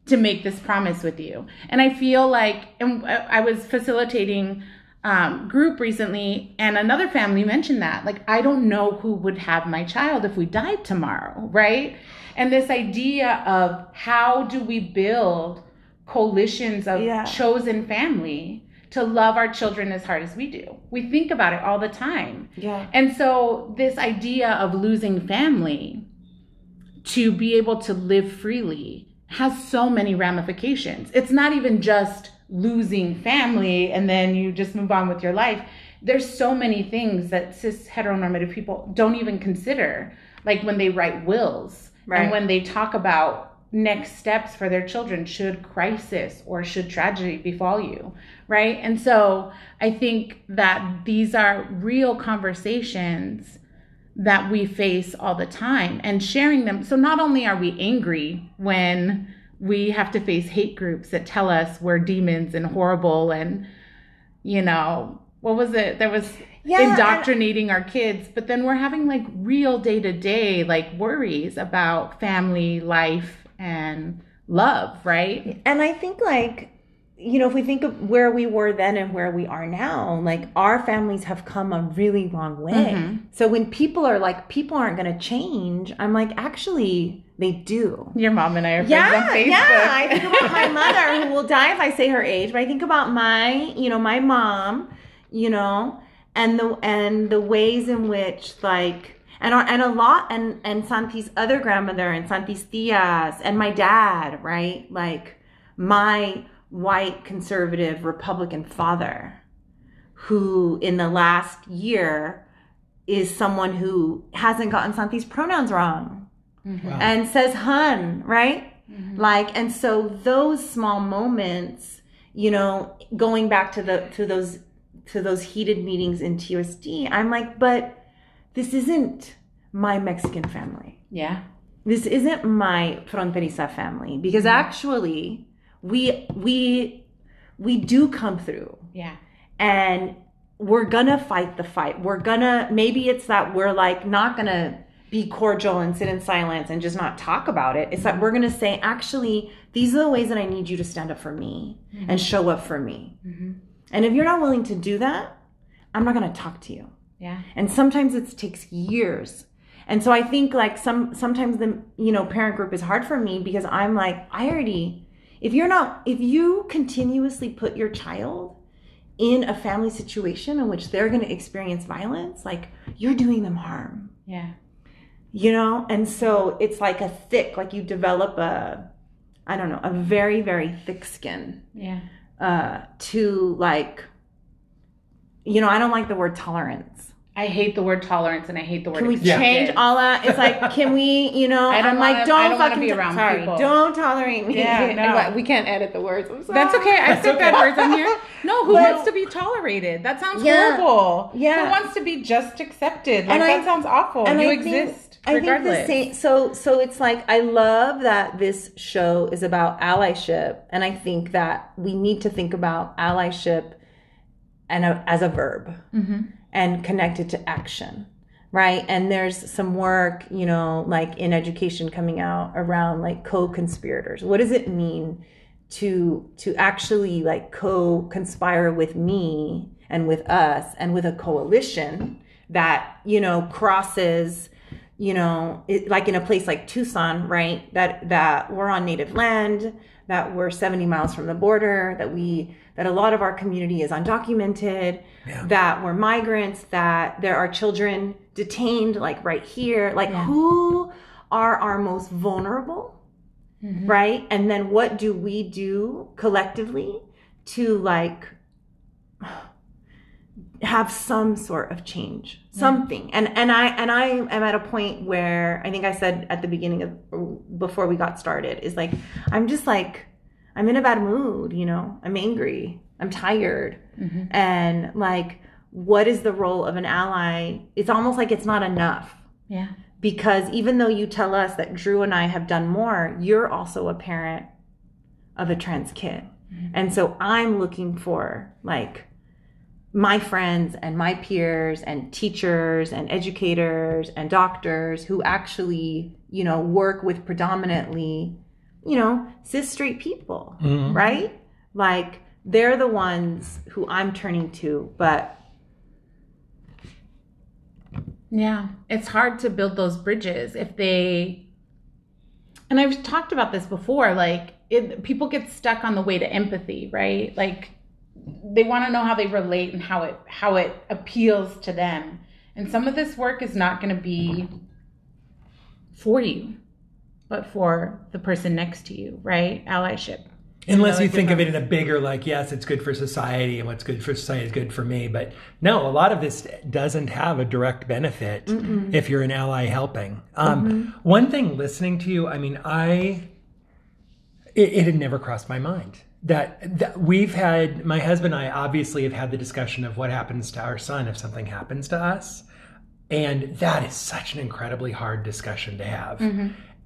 B: to make this promise with you. And I feel like and I was facilitating um, group recently, and another family mentioned that like I don't know who would have my child if we died tomorrow, right? And this idea of how do we build coalitions of
C: Yeah.
B: chosen family to love our children as hard as we do. We think about it all the time.
C: yeah,
B: And so, this idea of losing family to be able to live freely has so many ramifications. It's not even just losing family and then you just move on with your life. There's so many things that cis heteronormative people don't even consider, like when they write wills
C: Right.
B: and when they talk about next steps for their children should crisis or should tragedy befall you, right? And so I think that these are real conversations that we face all the time and sharing them. So not only are we angry when we have to face hate groups that tell us we're demons and horrible and you know, what was it? There was
C: Yeah,
B: indoctrinating our kids, but then we're having like real day to day like worries about family, life and love, right?
C: And I think like you know, if we think of where we were then and where we are now, like our families have come a really long way.
B: Mhm.
C: So when people are like, people aren't going to change, I'm like, actually, they do.
B: Your mom and I are friends
C: Yeah,
B: on Facebook.
C: yeah. I think about my mother who will die if I say her age, but I think about my, you know, my mom, you know, and the and the ways in which like and our, and a lot and and Santi's other grandmother and Santi's tias and my dad, right? Like my white conservative Republican father, who in the last year is someone who hasn't gotten Santi's pronouns wrong mm-hmm.
A: Wow.
C: and says hun, right? Mm-hmm. Like, and so those small moments, you know, going back to the to those to those heated meetings in TUSD, I'm like, but this isn't my Mexican family.
B: Yeah.
C: This isn't my fronteriza family because mm-hmm. actually we we we do come through
B: Yeah.
C: and we're gonna fight the fight. We're gonna maybe it's that we're like not gonna be cordial and sit in silence and just not talk about it. It's that we're gonna say, actually, these are the ways that I need you to stand up for me mm-hmm. and show up for me. Mm-hmm. And if you're not willing to do that, I'm not gonna talk to you.
B: Yeah.
C: And sometimes it takes years. And so I think like some sometimes the you know parent group is hard for me because I'm like I already if you're not if you continuously put your child in a family situation in which they're going to experience violence like you're doing them harm
B: Yeah.
C: you know and so it's like a thick like you develop a i don't know a very very thick skin
B: Yeah.
C: uh to like you know i don't like the word tolerance
B: I hate the word tolerance and I hate the word
C: can we
B: acceptance.
C: change all that it's like can we you know
B: I don't
C: i'm like
B: wanna-
C: don't
B: I don't
C: fucking
B: be around
C: sorry,
B: people.
C: don't tolerate me
B: Yeah, no.
C: what, we can't edit the words I'm sorry.
B: That's okay. I said
A: okay.
B: bad words on here. No, who
C: But-
B: wants to be tolerated? That sounds
C: Yeah.
B: horrible.
C: Yeah.
B: Who wants to be just accepted? Like
C: And
B: that
C: I-
B: sounds awful.
C: and
B: you
C: I think-
B: exist
C: I think
B: regardless.
C: the same. So so it's like I love that this show is about allyship, and I think that we need to think about allyship and a, as a verb
B: Mm-hmm.
C: And connected to action, right? And there's some work, you know, like in education coming out around like co-conspirators. What does it mean to to actually like co-conspire with me and with us and with a coalition that you know crosses you know it, like in a place like tucson right that that we're on native land that we're 70 miles from the border that we that a lot of our community is undocumented that we're migrants that there are children detained like right here. Like who are our most vulnerable mm-hmm. right? And then what do we do collectively to like have some sort of change? Something. And and i and i am at a point where i think i said at the beginning of before we got started is like i'm just like i'm in a bad mood you know i'm angry i'm tired. Mm-hmm. And like what is the role of an ally? It's almost like it's not enough.
B: Yeah.
C: because even though you tell us that Drew and I have done more, you're also a parent of a trans kid. Mm-hmm. And so I'm looking for like my friends and my peers and teachers and educators and doctors who actually, you know, work with predominantly, you know, cis straight people,
A: Mhm.
C: right? Like they're the ones who I'm turning to, but
B: Yeah, it's hard to build those bridges if they. And I've talked about this before. Like, it, people get stuck on the way to empathy, right? Like, they want to know how they relate and how it how it appeals to them. And some of this work is not going to be for you, but for the person next to you, right? Allyship.
A: Unless you think of it in a bigger, like, yes, it's good for society, and what's good for society is good for me. But no, a lot of this doesn't have a direct benefit if you're an ally helping. Um, One thing listening to you, I mean, I, it, it had never crossed my mind that, that we've had, my husband and I obviously have had the discussion of what happens to our son if something happens to us. And that is such an incredibly hard discussion to have.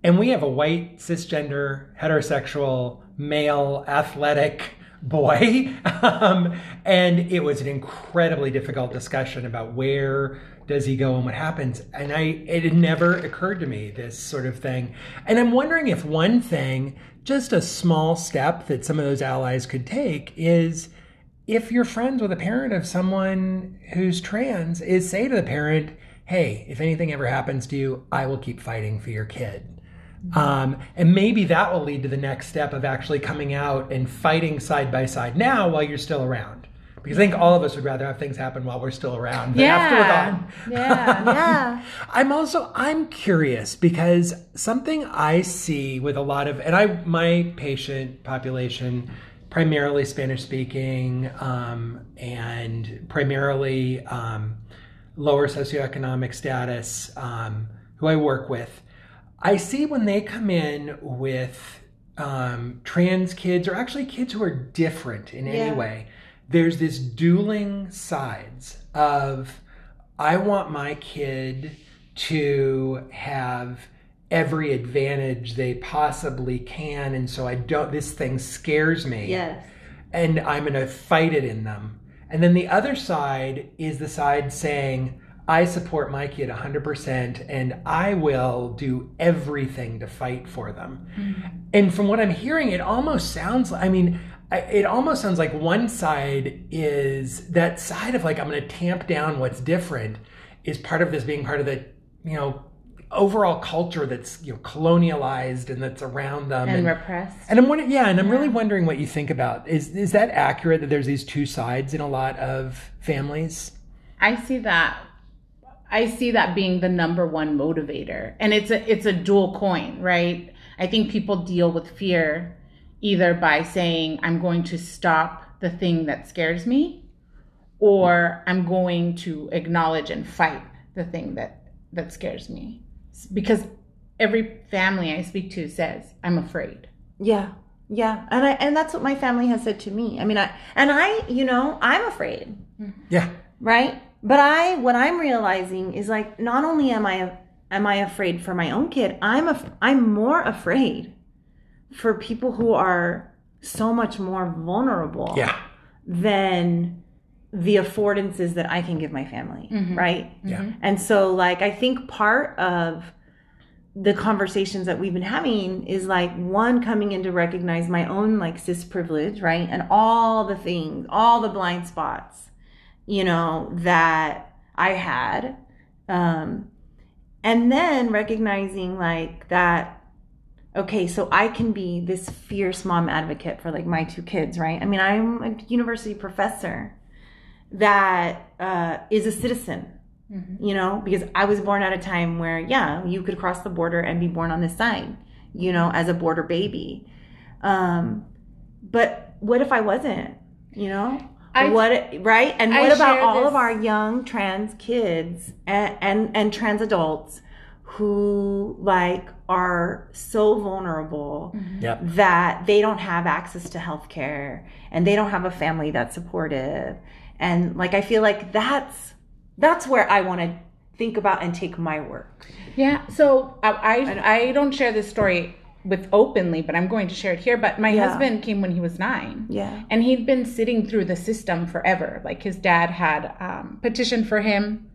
A: And we have a white, cisgender, heterosexual, male, athletic boy. Um, and it was an incredibly difficult discussion about where does he go and what happens. And I it had never occurred to me, this sort of thing. And I'm wondering if one thing, just a small step that some of those allies could take is if you're friends with a parent of someone who's trans, is say to the parent, hey, if anything ever happens to you, I will keep fighting for your kid. Um, and maybe that will lead to the next step of actually coming out and fighting side by side now while you're still around. Because I think all of us would rather have things happen while we're still around than after we're
B: Yeah.
A: gone.
B: Yeah.
C: Yeah.
A: I'm also I'm curious because something I see with a lot of and I my patient population primarily Spanish speaking um, and primarily um, lower socioeconomic status um, who I work with. I see when they come in with um, trans kids or actually kids who are different in
C: Yeah.
A: any way, there's this dueling sides of I want my kid to have every advantage they possibly can and so I don't this thing scares me
C: Yes.
A: and I'm going to fight it in them. And then the other side is the side saying, I support my kid 100% and I will do everything to fight for them. Mm-hmm. And from what I'm hearing, it almost sounds like, I mean, it almost sounds like one side is that side of like, I'm going to tamp down what's different is part of this being part of the, you know, overall culture that's, you know, colonialized and that's around them.
B: and repressed.
A: And I'm wondering, yeah, and I'm really wondering what you think about is is that accurate that there's these two sides in a lot of families?
B: I see that. I see that being the number one motivator, and it's a it's a dual coin, right? I think people deal with fear either by saying I'm going to stop the thing that scares me, or I'm going to acknowledge and fight the thing that that scares me, because every family I speak to says I'm afraid.
C: Yeah. Yeah. And I and that's what my family has said to me. I mean, I and I, you know, I'm afraid, mm-hmm.
A: Yeah.
C: right? But I what I'm realizing is like not only am I am I afraid for my own kid, I'm af- I'm more afraid for people who are so much more vulnerable
A: Yeah.
C: than the affordances that I can give my family, mm-hmm. right?
A: Yeah. Mm-hmm.
C: And so, like, I think part of the conversations that we've been having is like one coming in to recognize my own like cis privilege, right? And all the things, all the blind spots, you know, that I had. Um, and then recognizing like that, okay, so I can be this fierce mom advocate for like my two kids, right? I mean, I'm a university professor that uh, is a citizen you know, because I was born at a time where, yeah, you could cross the border and be born on this side, you know, as a border baby. Um, but what if I wasn't, you know?
B: I-
C: what right? And
B: I
C: what about all
B: this-
C: of our young trans kids and, and and trans adults who like are so vulnerable mm-hmm.
A: Yep.
C: that they don't have access to healthcare and they don't have a family that's supportive and like i feel like that's that's where i want to think about and take my work
B: Yeah. So I, I I don't share this story with openly, but I'm going to share it here. But my
C: Yeah.
B: husband came when he was nine.
C: yeah
B: And he'd been sitting through the system forever. Like his dad had um, petitioned for him.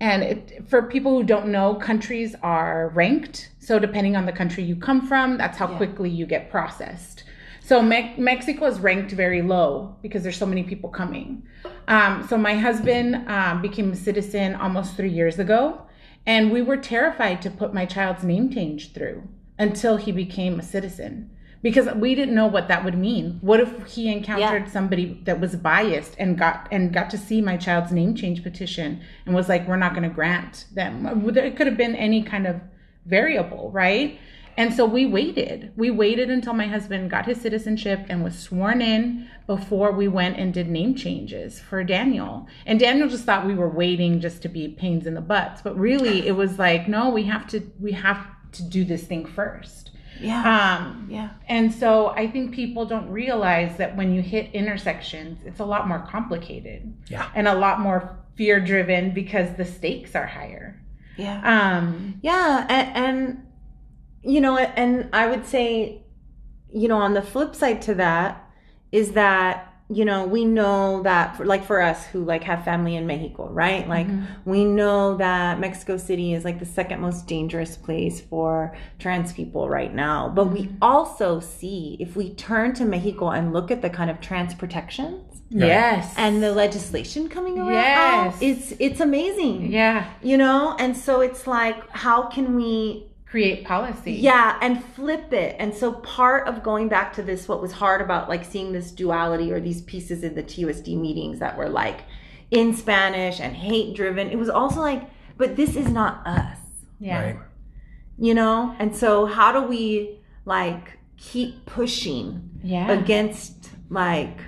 B: And it, for people who don't know, countries are ranked. So depending on the country you come from, that's how quickly you get processed. So Me- Mexico is ranked very low because there's so many people coming. Um, so my husband um, became a citizen almost three years ago, and we were terrified to put my child's name change through until he became a citizen because we didn't know what that would mean. What if he encountered
C: Yeah.
B: somebody that was biased and got and got to see my child's name change petition and was like, "We're not going to grant them." It could have been any kind of variable, right? And so we waited. We waited until my husband got his citizenship and was sworn in before we went and did name changes for Daniel. And Daniel just thought we were waiting just to be pains in the butts, but really it was like, no, we have to we have to do this thing first.
C: Yeah.
B: Um,
C: yeah.
B: and so I think people don't realize that when you hit intersections, it's a lot more complicated
A: Yeah.
B: and a lot more fear driven because the stakes are higher.
C: Yeah.
B: Um,
C: Yeah, and, and you know, and I would say, you know, on the flip side to that is that you know we know that for, like for us who like have family in Mexico, right? Mm-hmm. Like we know that Mexico City is like the second most dangerous place for trans people right now. But we mm-hmm. also see if we turn to Mexico and look at the kind of trans protections
B: yes.
C: and the legislation coming around,
B: Yes.
C: out, it's it's amazing
B: yeah,
C: you know and so it's like how can we
B: create policy.
C: yeah and flip it and so part of going back to this what was hard about like seeing this duality or these pieces in the TUSD meetings that were like in Spanish and hate driven it was also like but this is not us
B: Yeah.
A: Right.
C: you know and so how do we like keep pushing
B: Yeah.
C: against like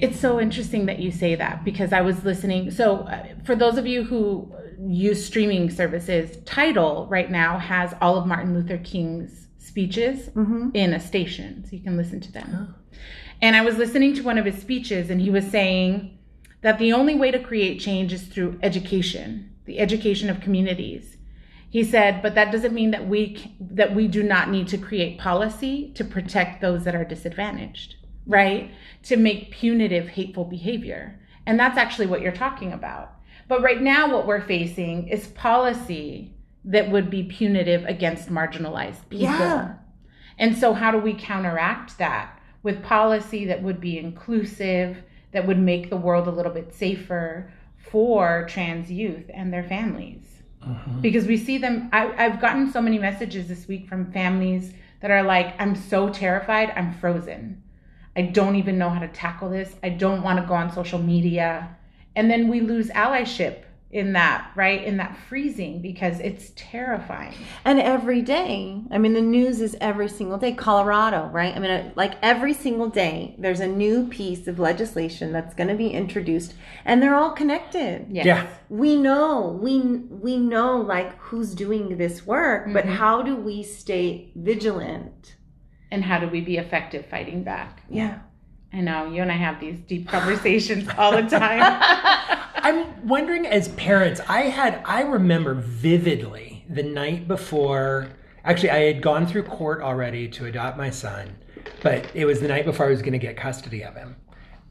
B: It's so interesting that you say that because I was listening. So, uh, for those of you who use streaming services, Tidal right now has all of Martin Luther King's speeches mm-hmm. in a station, so you can listen to them. Oh. And I was listening to one of his speeches, and he was saying that the only way to create change is through education, the education of communities. He said, but that doesn't mean that we that we do not need to create policy to protect those that are disadvantaged, right? To make punitive hateful behavior. And that's actually what you're talking about. But right now what we're facing is policy that would be punitive against marginalized people.
C: Yeah.
B: And so how do we counteract that with policy that would be inclusive, that would make the world a little bit safer for trans youth and their families? Mm-hmm. because we see them I, i've gotten so many messages this week from families that are like i'm so terrified i'm frozen i don't even know how to tackle this i don't want to go on social media and then we lose allyship in that right in that freezing because it's terrifying
C: And every day, I mean, the news is every single day. Colorado, right? I mean, uh, like every single day, there's a new piece of legislation that's going to be introduced, and they're all connected.
B: yes.
A: Yeah.
C: We know, we we know, like who's doing this work, but how do we stay vigilant?
B: and how do we be effective fighting back
C: Yeah.
B: I know you and i have these deep conversations all the time
A: I'm wondering as parents, I had I remember vividly the night before actually I had gone through court already to adopt my son, but it was the night before I was going to get custody of him.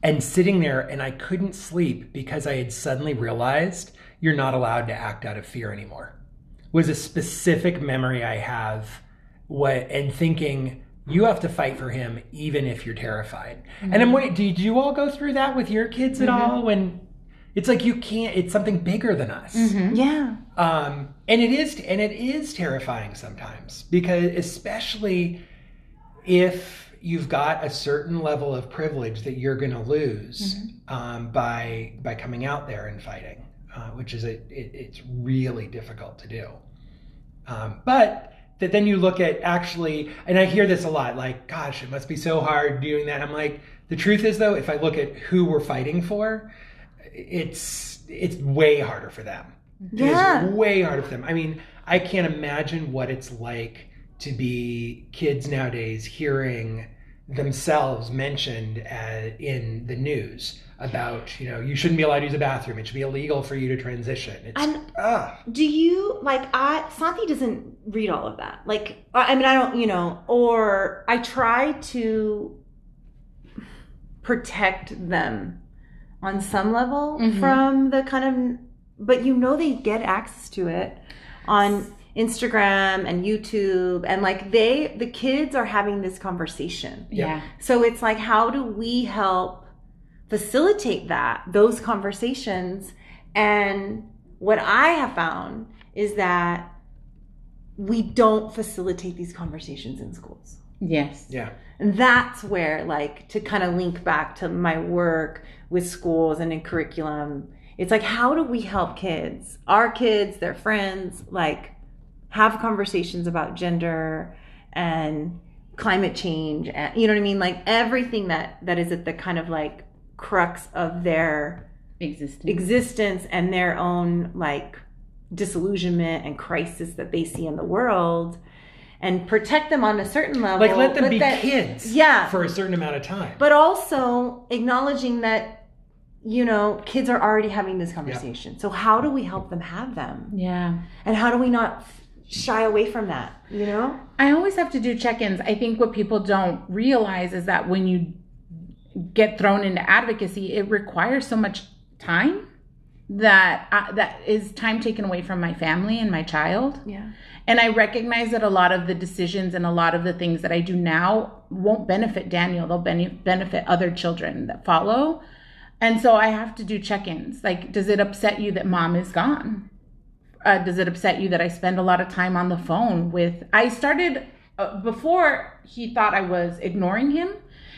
A: And sitting there and I couldn't sleep because I had suddenly realized you're not allowed to act out of fear anymore. Was a specific memory I have what and thinking you have to fight for him even if you're terrified. And I'm wondering, did you all go through that with your kids at all? When it's like you can't it's something bigger than us.
C: Yeah.
A: um, and it is and it is terrifying sometimes because especially if you've got a certain level of privilege that you're going to lose um, by by coming out there and fighting uh, which is a, it, it's really difficult to do. Um, but that then you look at actually and i hear this a lot like gosh it must be so hard doing that. I'm like the truth is though if i look at who we're fighting for it's it's way harder for them.
C: Yeah.
A: it is way harder for them. I mean i can't imagine what it's like to be kids nowadays hearing themselves mentioned uh, in the news about you know you shouldn't be allowed to use a bathroom it should be illegal for you to transition it's
C: And-
A: ah.
C: Do you like I Santi doesn't read all of that. Like I I mean I don't, you know, or I try to protect them on some level
B: Mhm.
C: from the kind of but you know they get access to it on Instagram and YouTube and like they the kids are having this conversation.
B: yeah
C: So it's like, how do we help facilitate that, those conversations? And what I have found is that we don't facilitate these conversations in schools.
B: yes
A: yeah
C: And that's where, like, to kind of link back to my work with schools and in curriculum, it's like, how do we help kids, our kids, their friends, like, have conversations about gender and climate change and you know what I mean like everything that that is at the kind of like crux of their
B: Existing.
C: existence and their own like disillusionment and crisis that they see in the world and protect them on a certain level
A: Like let them
C: but
A: be
C: that-
A: kids
C: yeah
A: for a certain amount of time.
C: but also acknowledging that you know kids are already having this conversation so how do we help them have them
B: yeah.
C: and how do we not shy away from that you know
B: I always have to do check-ins. I think what people don't realize is that when you get thrown into advocacy, it requires so much time that I, that is time taken away from my family and my child.
C: yeah
B: And I recognize that a lot of the decisions and a lot of the things that I do now won't benefit Daniel. They'll bene- benefit other children that follow. And so I have to do check ins. Like, does it upset you that mom is gone? Uh, does it upset you that I spend a lot of time on the phone with? I started uh, before he thought I was ignoring him.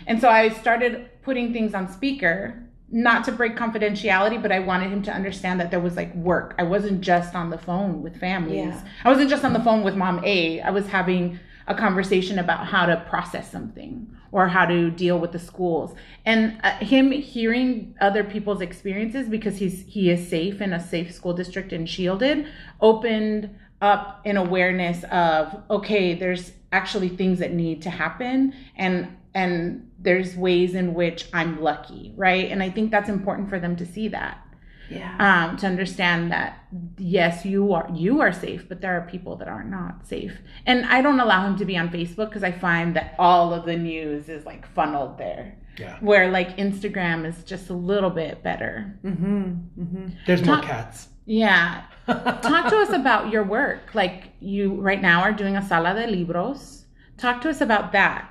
B: And so I started putting things on speaker, not to break confidentiality, but I wanted him to understand that there was like work. I wasn't just on the phone with families.
C: Yeah.
B: I wasn't just on the phone with mom A. I was having a conversation about how to process something or how to deal with the schools. And uh, him hearing other people's experiences because he's he is safe in a safe school district and shielded opened up an awareness of okay, there's actually things that need to happen and and there's ways in which I'm lucky, right? And I think that's important for them to see that
C: yeah
B: um, to understand that yes, you are you are safe, but there are people that are not safe. And I don't allow him to be on Facebook because I find that all of the news is like funneled there.
A: Yeah.
B: Where like Instagram is just a little bit better.
C: mm-hmm mm-hmm
A: There's more cats.
B: Yeah. Talk to us about your work. Like you right now are doing a sala de libros. Talk to us about that.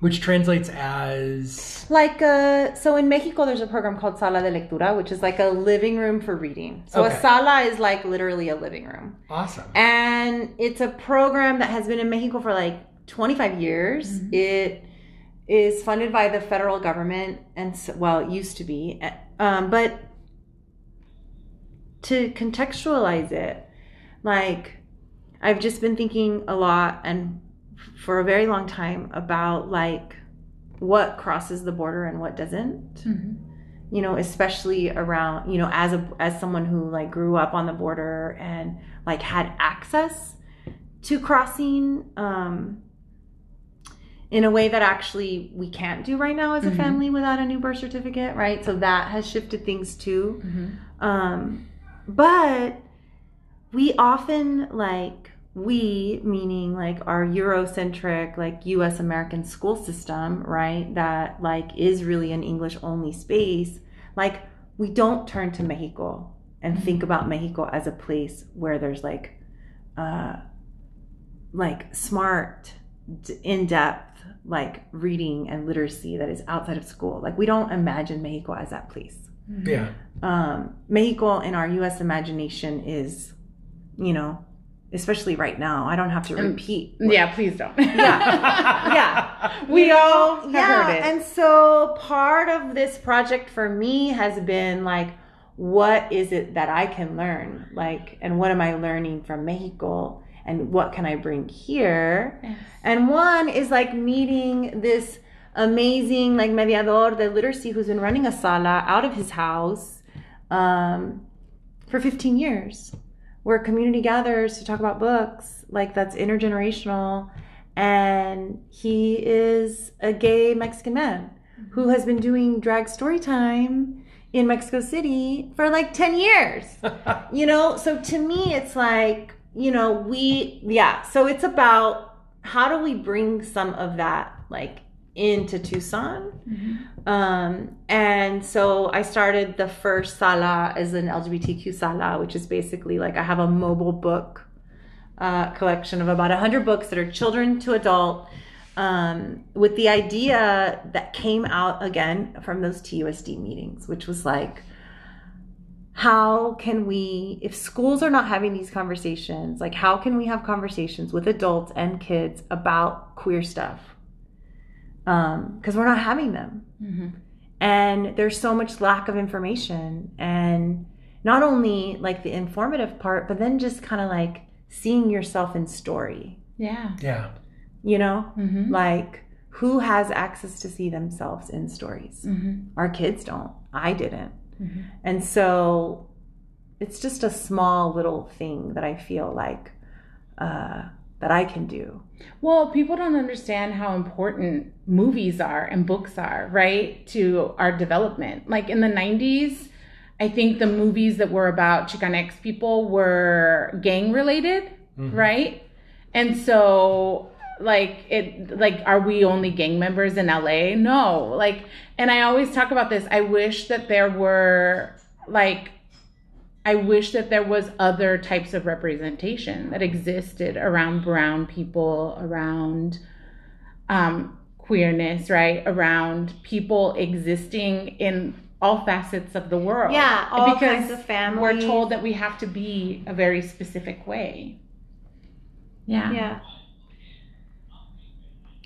A: Which translates as
C: like uh so in mexico there's a program called sala de lectura which is like a living room for reading so
A: Okay.
C: a sala is like literally a living room
A: awesome.
C: and it's a program that has been in Mexico for like 25 years. It is funded by the federal government, and so, well, it used to be. Um, but to contextualize it, like I've just been thinking a lot and for a very long time about like what crosses the border and what doesn't. You know especially around you know as a as someone who like grew up on the border and like had access to crossing um in a way that actually we can't do right now as a
B: Mhm.
C: family without a new birth certificate right? So that has shifted things too. Um but we often like we meaning like our eurocentric like us american school system right that like is really an english only space like we don't turn to mexico and think about mexico as a place where there's like uh like smart in-depth like reading and literacy that is outside of school like we don't imagine mexico as that place
A: Yeah.
C: um, Mexico in our U.S. imagination is, you know, especially right now. I don't have to repeat.
B: Yeah, please don't.
C: Yeah. Yeah.
B: We all have
C: yeah.
B: heard it.
C: And so part of this project for me has been like, what is it that I can learn? Like, and what am I learning from Mexico? And what can I bring here? And one is like meeting this amazing like mediador de literacy who's been running a sala out of his house um, for 15 years, where community gathers to talk about books. Like that's intergenerational, and he is a gay Mexican man who has been doing drag story time in Mexico City for like 10 years you know so to me it's like you know we yeah so it's about how do we bring some of that like into tucson mm-hmm. Um and so i started the first sala as an lgbtq sala which is basically like i have a mobile book uh, collection of about 100 books that are children to adult um, with the idea that came out again from those TUSD meetings, which was like, how can we, if schools are not having these conversations, like how can we have conversations with adults and kids about queer stuff? Because we're not having them
B: Mhm.
C: and there's so much lack of information and not only like the informative part but then just kind of like seeing yourself in story
B: Yeah.
A: Yeah.
C: You know,
B: Mm-hmm.
C: like who has access to see themselves in stories?
B: Mm-hmm.
C: Our kids don't. I didn't.
B: Mhm.
C: And so it's just a small little thing that I feel like uh, that I can do.
B: Well, people don't understand how important movies are and books are, right, to our development. Like in the 90s, I think the movies that were about Chicanx people were gang related,
A: Mhm.
B: right? And so like it like are we only gang members in LA? No. Like and I always talk about this. I wish that there were like I wish that there was other types of representation that existed around brown people, around um, queerness, right? Around people existing in all facets of the world.
C: Yeah, all
B: because
C: kinds of families.
B: we're told that we have to be a very specific way. Yeah.
C: Yeah.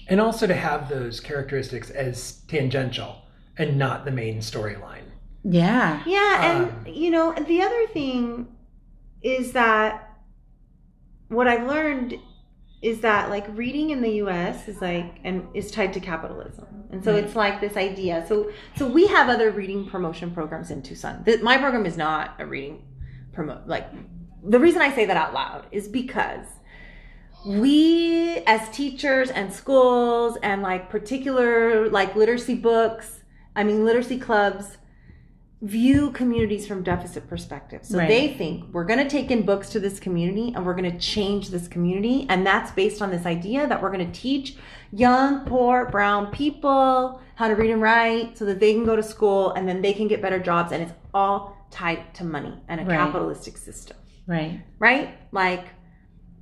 A: And also to have those characteristics as tangential and not the main storyline.
B: Yeah.
C: Yeah, and
A: Um,
C: you know, the other thing is that what I've learned is that like reading in the US is like and is tied to capitalism. And so
B: Right.
C: it's like this idea. So so we have other reading promotion programs in Tucson. The, my program is not a reading promote like the reason I say that out loud is because we as teachers and schools and like particular like literacy books, I mean literacy clubs view communities from deficit perspective. So
B: Right.
C: they think we're going to take in books to this community and we're going to change this community and that's based on this idea that we're going to teach young poor brown people how to read and write so that they can go to school and then they can get better jobs and it's all tied to money and a
B: Right.
C: capitalistic system,
B: Right.
C: right? Like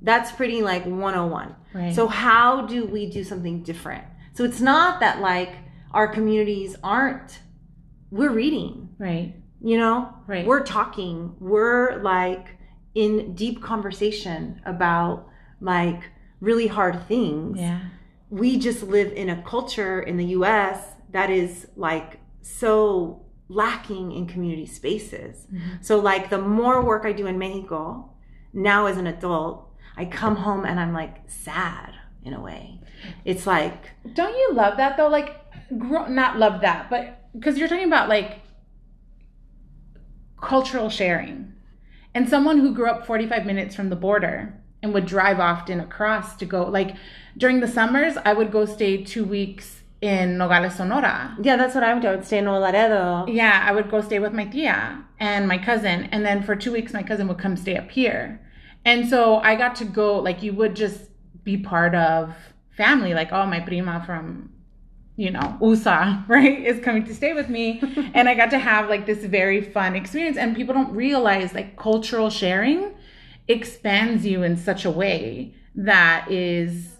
C: that's pretty like 101.
B: Right.
C: So how do we do something different? So it's not that like our communities aren't we're reading,
B: right.
C: you know?
B: Right.
C: We're talking. We're like in deep conversation about like really hard things.
B: Yeah.
C: We just live in a culture in the US that is like so lacking in community spaces.
B: Mhm.
C: So like the more work I do in Mexico, now as an adult, I come home and I'm like sad in a way. It's like
B: Don't you love that though? Like, not love that, but because you're talking about like cultural sharing, and someone who grew up 45 minutes from the border and would drive often across to go like during the summers, I would go stay two weeks in Nogales, Sonora.
C: yeah, that's what I would do. I would stay in Olaredo.
B: Yeah, I would go stay with my tia and my cousin, and then for two weeks, my cousin would come stay up here. And so I got to go, like, you would just be part of family, like, oh, my prima from, you know, USA, right, is coming to stay with me. and I got to have, like, this very fun experience. And people don't realize, like, cultural sharing expands you in such a way that is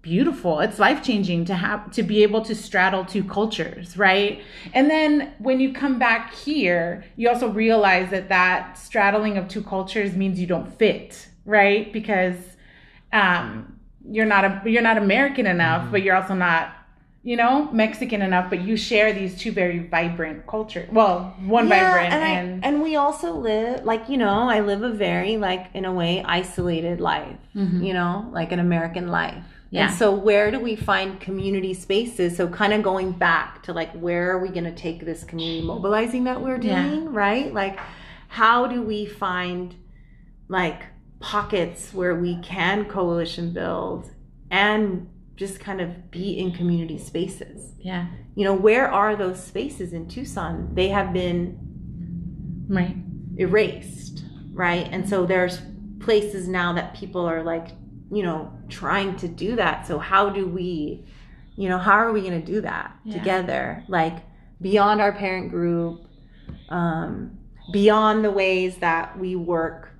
B: beautiful it's life changing to have to be able to straddle two cultures right and then when you come back here you also realize that that straddling of two cultures means you don't fit right because um you're not a you're not american enough but you're also not you know mexican enough but you share these two very vibrant cultures well one vibrant
C: and, I-
B: and,
C: and we also live like you know I live a very like in a way isolated life
B: Mhm.
C: you know like an American life
B: Yeah.
C: and so where do we find community spaces so kind of going back to like where are we going to take this community mobilizing that we're
B: Yeah.
C: doing right like how do we find like pockets where we can coalition build and just kind of be in community spaces.
B: Yeah.
C: You know where are those spaces in tucson? They have been
B: right.
C: erased right? And so there's places now that people are like you know trying to do that. So how do we you know how are we going to do that
B: Yeah.
C: together? Like beyond our parent group um beyond the ways that we work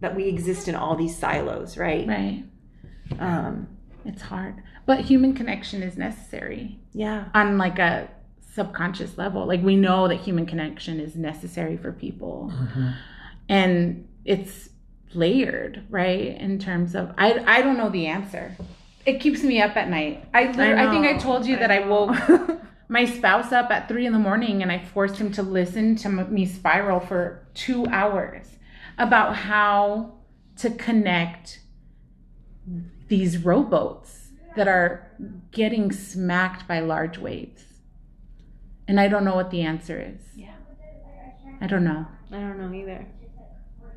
C: that we exist in all these silos right?
B: Right.
C: Um
B: it's hard but human connection is necessary.
C: Yeah.
B: On like a subconscious level. Like we know that human connection is necessary for people. And it's layered right in terms of i i don't know the answer. It keeps me up at night. I lit- I, think i told you
C: I
B: that i woke my spouse up at three in the morning and i forced him to listen to me spiral for two hours about how to connect these rowboats that are getting smacked by large waves. And I don't know what the answer is.
C: Yeah.
B: I don't know.
C: I don't know either.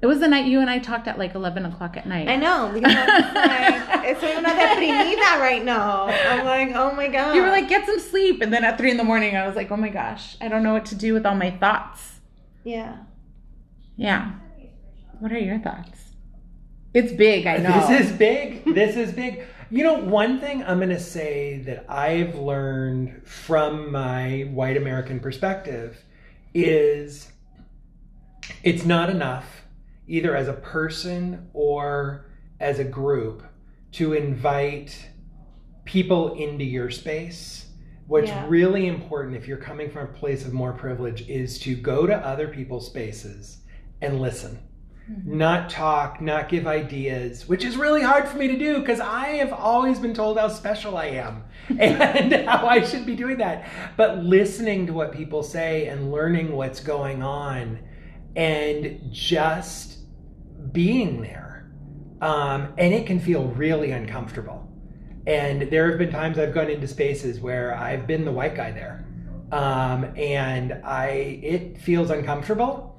B: It was the night you and I talked at like 11 o'clock at night.
C: I know because I was like, estoy una deprimida right now. I'm like, oh my god.
B: You were like, get some sleep. And then at three in the morning, I was like, oh my gosh, I don't know what to do with all my thoughts.
C: yeah.
B: Yeah. What are your thoughts? It's big, I know.
A: This is big. This is big. You know, one thing I'm going to say that I've learned from my white American perspective is it's not enough, either as a person or as a group, to invite people into your space. What's
C: Yeah.
A: really important if you're coming from a place of more privilege is to go to other people's spaces and listen not talk, not give ideas, which is really hard for me to do because I have always been told how special I am and how I should be doing that. But listening to what people say and learning what's going on and just being there. Um, and it can feel really uncomfortable. And there have been times I've gone into spaces where I've been the white guy there. Um, and I it feels uncomfortable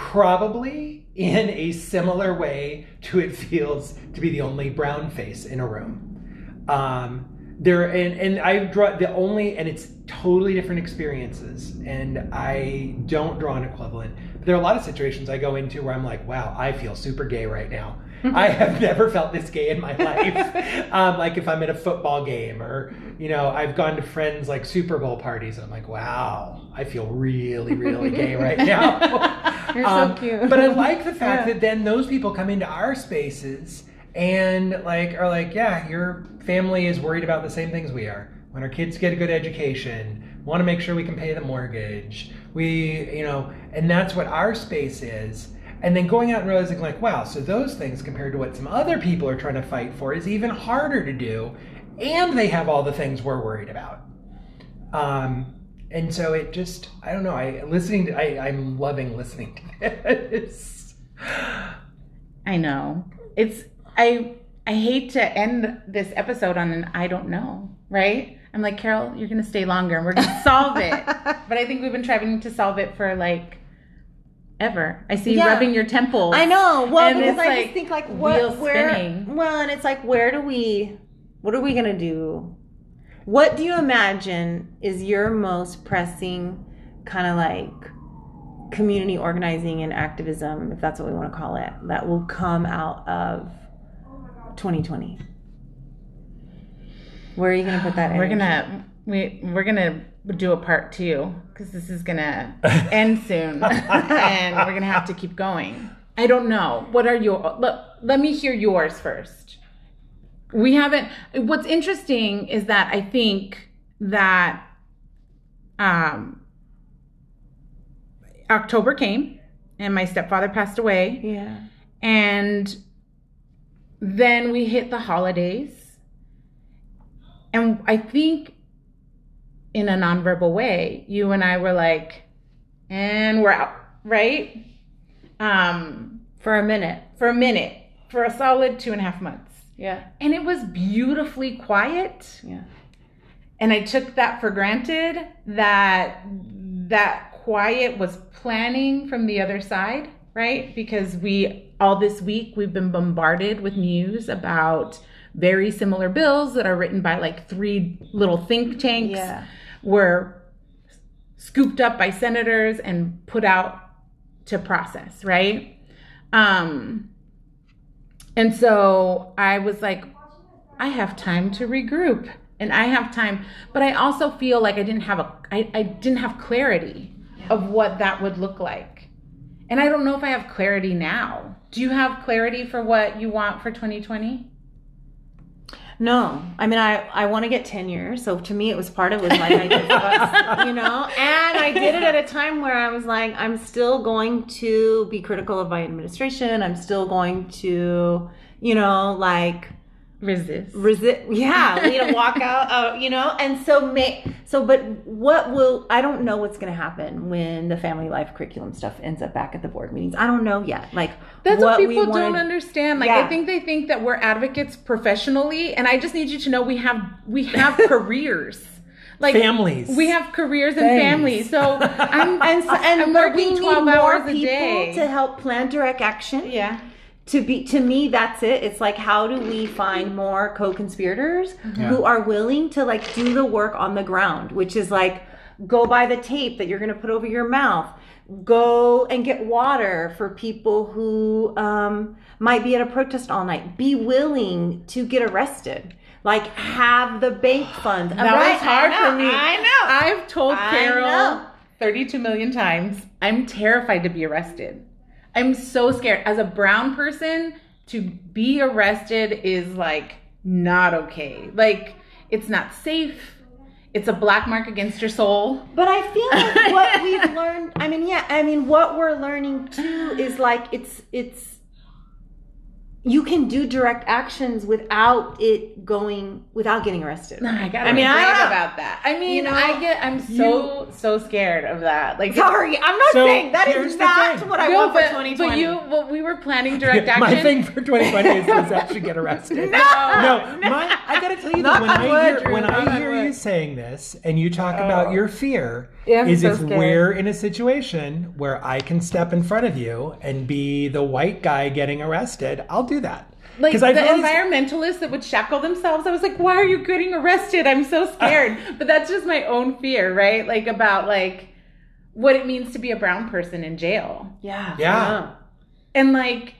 A: probably in a similar way to it feels to be the only brown face in a room. Um, there and and I draw the only and it's totally different experiences, and I don't draw an equivalent. But there are a lot of situations I go into where I'm like, wow, I feel super gay right now. I have never felt this gay in my life. um, like if I'm at a football game, or you know, I've gone to friends like Super Bowl parties, and I'm like, wow, I feel really, really gay right now.
C: You're so
A: Um,
C: cute.
A: But I like the fact
C: Yeah.
A: that then those people come into our spaces and like are like, yeah, your family is worried about the same things we are. When our kids get a good education, want to make sure we can pay the mortgage. We, you know, and that's what our space is. And then going out and realizing like, wow, so those things compared to what some other people are trying to fight for is even harder to do, and they have all the things we're worried about. Um, and so it just, I don't know. I listening to, I, I'm loving listening to this.
B: I know. It's I I hate to end this episode on an I don't know, right? I'm like, Carol, you're gonna stay longer and we're gonna solve it. but I think we've been trying to solve it for like ever. I see you
C: Yeah.
B: rubbing your temples.
C: I know. Well,
B: And
C: because I
B: like
C: just think like what where
B: spinning.
C: well, and it's like where do we what are we gonna do? What do you imagine is your most pressing kind of like community organizing and activism, if that's what we want to call it, that will come out of 2020? Where are you gonna put that?
B: We're gonna we we're gonna do a part two because this is gonna end soon, and we're gonna have to keep going. I don't know. What are your? Let, let me hear yours first. We haven't. What's interesting is that I think that um, October came, and my stepfather passed away,
C: Yeah.
B: and then we hit the holidays. And I think in a nonverbal way, you and I were like, and we're out, right? Um,
C: For a minute.
B: for a minute, for a solid two and a half months.
C: Yeah.
B: And it was beautifully quiet.
C: Yeah.
B: And I took that for granted that that quiet was planning from the other side, right? Because we all this week we've been bombarded with news about very similar bills that are written by like three little think tanks
C: Yeah.
B: Were scooped up by senators and put out to process, right? Um and so I was like I have time to regroup and I have time, but I also feel like I didn't have a I, I didn't have clarity of what that would look like. And I don't know if I have clarity now. Do you have clarity for what you want for 2020?
C: No, I mean, I, I want to get tenure. So to me, it was part of it was like, I you know, and I did it at a time where I was like, I'm still going to be critical of my administration. I'm still going to, you know, like
B: Resist.
C: resist yeah you know walk out uh, you know and so may so but what will i don't know what's going to happen when the family life curriculum stuff ends up back at the board meetings i don't know yet like
B: That's what,
C: we
B: people
C: wanna-
B: don't understand. Like
C: Yeah.
B: I think they think that we're advocates professionally, and I just need you to know we have we have careers. Like
A: Families.
B: We have careers and
A: Thanks.
B: families. So I'm
C: and, so, and
B: I'm working 12 hours a
C: people
B: day.
C: to help plan direct action
B: yeah.
C: To be to me that's it. It's like how do we find more co-conspirators who are willing to like do the work on the ground which is like go buy the tape that you're going to put over your mouth. Go and get water for people who um, might be at a protest all night. Be willing to get arrested. Like have the bank funds
B: That
C: Right,
B: was hard
C: know,
B: for me.
C: i know.
B: I've told Carol 32 million times I'm terrified to be arrested. I'm so scared. As a brown person, to be arrested is like not okay. Like it's not safe. It's a black mark against your soul.
C: But I feel like what we've learned, I mean, yeah, I mean, what we're learning too is like it's it's you can do direct actions without it going without getting arrested.
B: I gotta
C: I mean, I don't know.
B: about that. I mean,
C: You know,
B: I get, I'm so, so scared of that. Like,
C: Sorry, I'm not
A: So,
C: saying that
A: here's
C: is
A: the
C: not what I
B: no,
C: want for
B: but,
C: 2020.
B: but you, what we were planning direct action.
A: My thing for 2020 is let's actually get arrested.
C: No,
A: no, my, I gotta tell you that when I
C: wood,
A: hear
C: Drew,
A: when I hear
C: wood.
A: you saying this and you talk about oh. your fear,
C: Yeah, I'm
A: is
C: so
A: if
C: scared.
A: we're in a situation where I can step in front of you and be the white guy getting arrested, I'll do that.
B: like
A: I've
B: the
A: always-
B: environmentalists that would shackle themselves. I was like, why are you getting arrested? I'm so scared. but that's just my own fear, right? Like about like what it means to be a brown person in jail.
C: yeah,
A: Yeah.
B: and like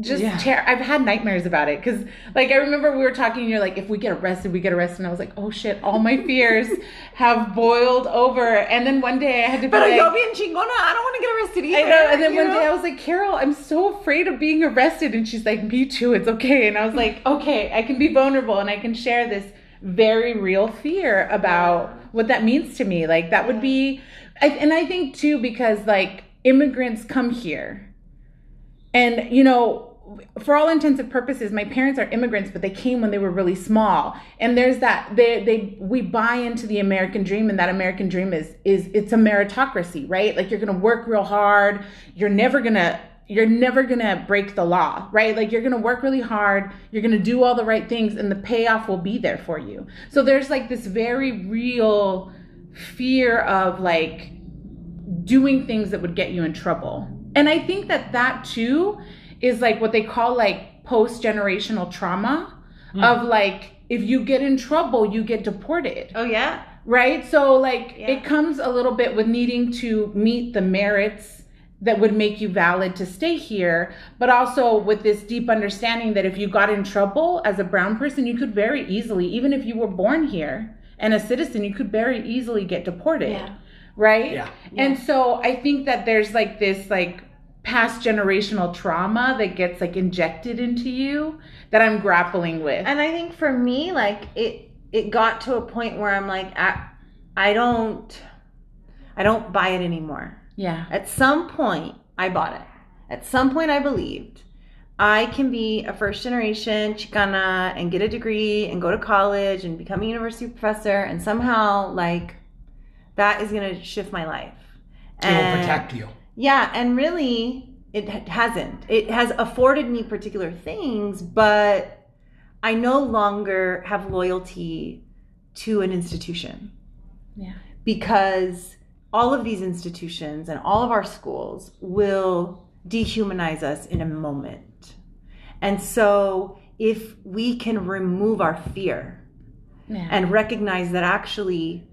B: just
C: Yeah.
B: ter- I've had nightmares about it because like I remember we were talking and you're like if we get arrested we get arrested and I was like oh shit all my fears have boiled over and then one day I had to be
C: But
B: like
C: yo bien chingona, I don't want to get arrested either I
B: know and then one
C: know?
B: day I was like Carol I'm so afraid of being arrested and she's like me too it's okay and I was like okay I can be vulnerable and I can share this very real fear about what that means to me like that would be I, and I think too because like immigrants come here and you know for all intents and purposes my parents are immigrants but they came when they were really small. And there's that they they we buy into the american dream and that american dream is is it's a meritocracy right? Like you're gonna work real hard. You're never gonna you're never gonna break the law right? Like you're gonna work really hard. You're gonna do all the right things and the payoff will be there for you. So there's like this very real fear of like doing things that would get you in trouble. And I think that that too is like what they call like post generational trauma hmm. of like if you get in trouble, you get deported.
C: Oh yeah.
B: Right? So like
C: Yeah.
B: it comes a little bit with needing to meet the merits that would make you valid to stay here, but also with this deep understanding that if you got in trouble as a brown person, you could very easily, even if you were born here and a citizen, you could very easily get deported
C: Yeah.
B: right
A: Yeah.
B: and so i think that there's like this like past generational trauma that gets like injected into you that i'm grappling with
C: And I think for me, like it, it got to a point where I'm like, I, I don't, I don't buy it anymore.
B: yeah
C: At some point, I bought it. At some point, I believed I can be a first generation Chicana and get a degree and go to college and become a university professor, and somehow, like, that is going to shift my life.
A: It will
C: And-
A: protect you.
C: Yeah, and really, it hasn't. It has afforded me particular things, but I no longer have loyalty to an institution
B: yeah
C: because all of these institutions and all of our schools will dehumanize us in a moment. And so, if we can remove our fear
B: yeah
C: and recognize that actually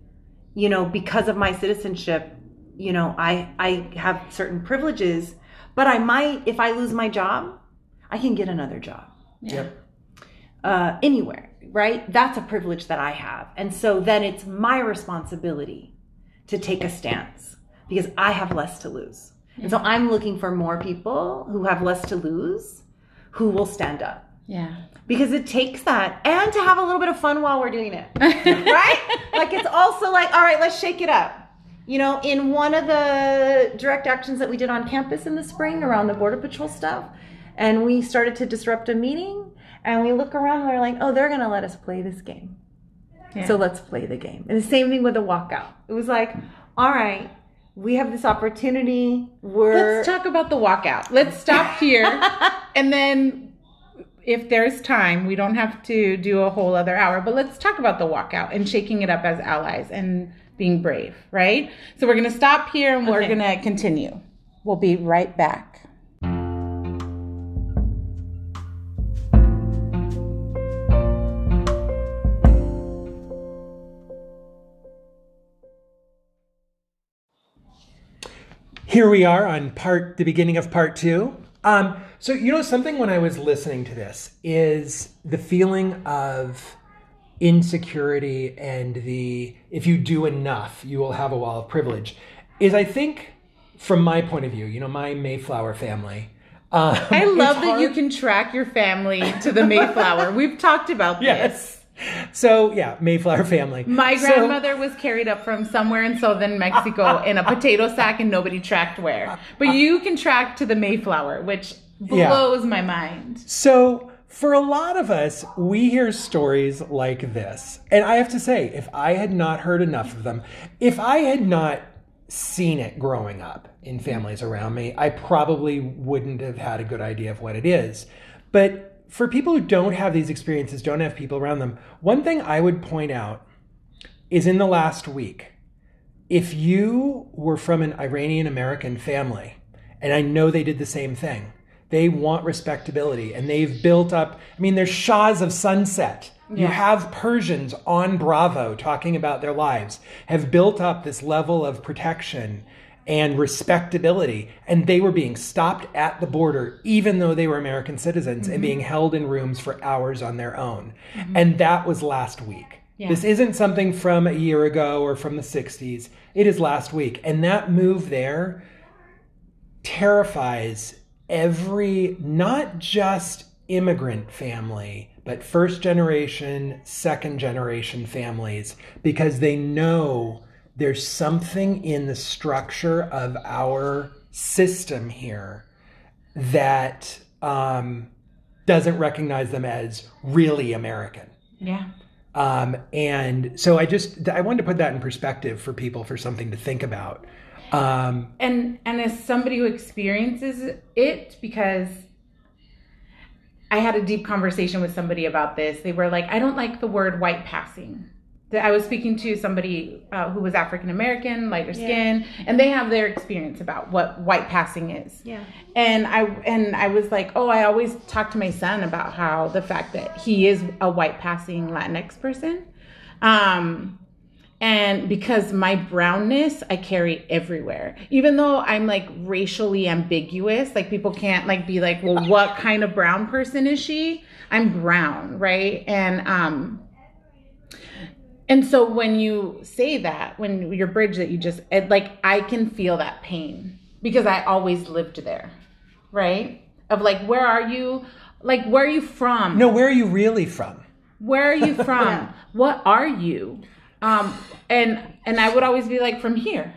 C: you know because of my citizenship you know i i have certain privileges but i might if i lose my job i can get another job.
A: Yep.
C: uh, anywhere right? That's a privilege that i have. And so then it's my responsibility to take a stance because i have less to lose. And so i'm looking for more people who have less to lose who will stand up.
B: Yeah.
C: Because it takes that and to have a little bit of fun while we're doing it. Right? Like it's also like all right let's shake it up you know in one of the direct actions that we did on campus in the spring around the border patrol stuff and we started to disrupt a meeting And we look around and we're like, oh, they're gonna let us play this game.
B: Yeah.
C: So let's play the game. And the same thing with the walkout. It was like, all right, we have this opportunity. We're
B: Let's talk about the walkout. Let's stop here. and then if there's time, we don't have to do a whole other hour, but let's talk about the walkout and shaking it up as allies and being brave, right? So we're going to stop here and we're
C: Okay.
B: going to continue. We'll be right back.
A: Here we are on part the beginning of part two. Um, so you know something when I was listening to this is the feeling of insecurity and the if you do enough you will have a wall of privilege is I think from my point of view, you know, my Mayflower family. Um,
B: I love that you can track your family to the Mayflower. We've talked about this.
A: Yes. So yeah, Mayflower family.
B: My
A: So-
B: grandmother was carried up from somewhere in southern Mexico in a potato sack and nobody tracked where. But you can track to the Mayflower, which
A: Yeah.
B: blows my mind.
A: So, for a lot of us, we hear stories like this. And I have to say, if I had not heard enough of them, if I had not seen it growing up in families around me, I probably wouldn't have had a good idea of what it is. But for people who don't have these experiences, don't have people around them, one thing I would point out is in the last week, if you were from an Iranian American family, and I know they did the same thing, they want respectability and they've built up, I mean, there's Shahs of Sunset. You have Persians on Bravo talking about their lives, have built up this level of protection and respectability. And they were being stopped at the border, even though they were American citizens, and mm-hmm. being held in rooms for hours on their own. Mm-hmm. And that was last week.
B: Yeah.
A: This isn't something from a year ago or from the 60s. It is last week. And that move there terrifies every, not just immigrant family, but first generation, second generation families, because they know there's something in the structure of our system here that um, doesn't recognize them as really American.
B: Yeah.
A: Um, and so I just I wanted to put that in perspective for people for something to think about. Um,
B: and and as somebody who experiences it because i had a deep conversation with somebody about this they were like i don't like the word white passing. That i was speaking to somebody uh, who was african american lighter skin and they have their experience about what white passing is.
C: Yeah.
B: and i and i was like oh i always talk to my son about how the fact that he is a white passing latinx person. Um and because my brownness i carry everywhere. Even though i'm like racially ambiguous like people can't like be like well what kind of brown person is she? I'm brown right? And um and so when you say that when your bridge that you just it, like i can feel that pain because i always lived there right? Of like where are you? Like where are you from?
A: No, where are you really from?
B: where are you from? What are you um and and i would always be like from here.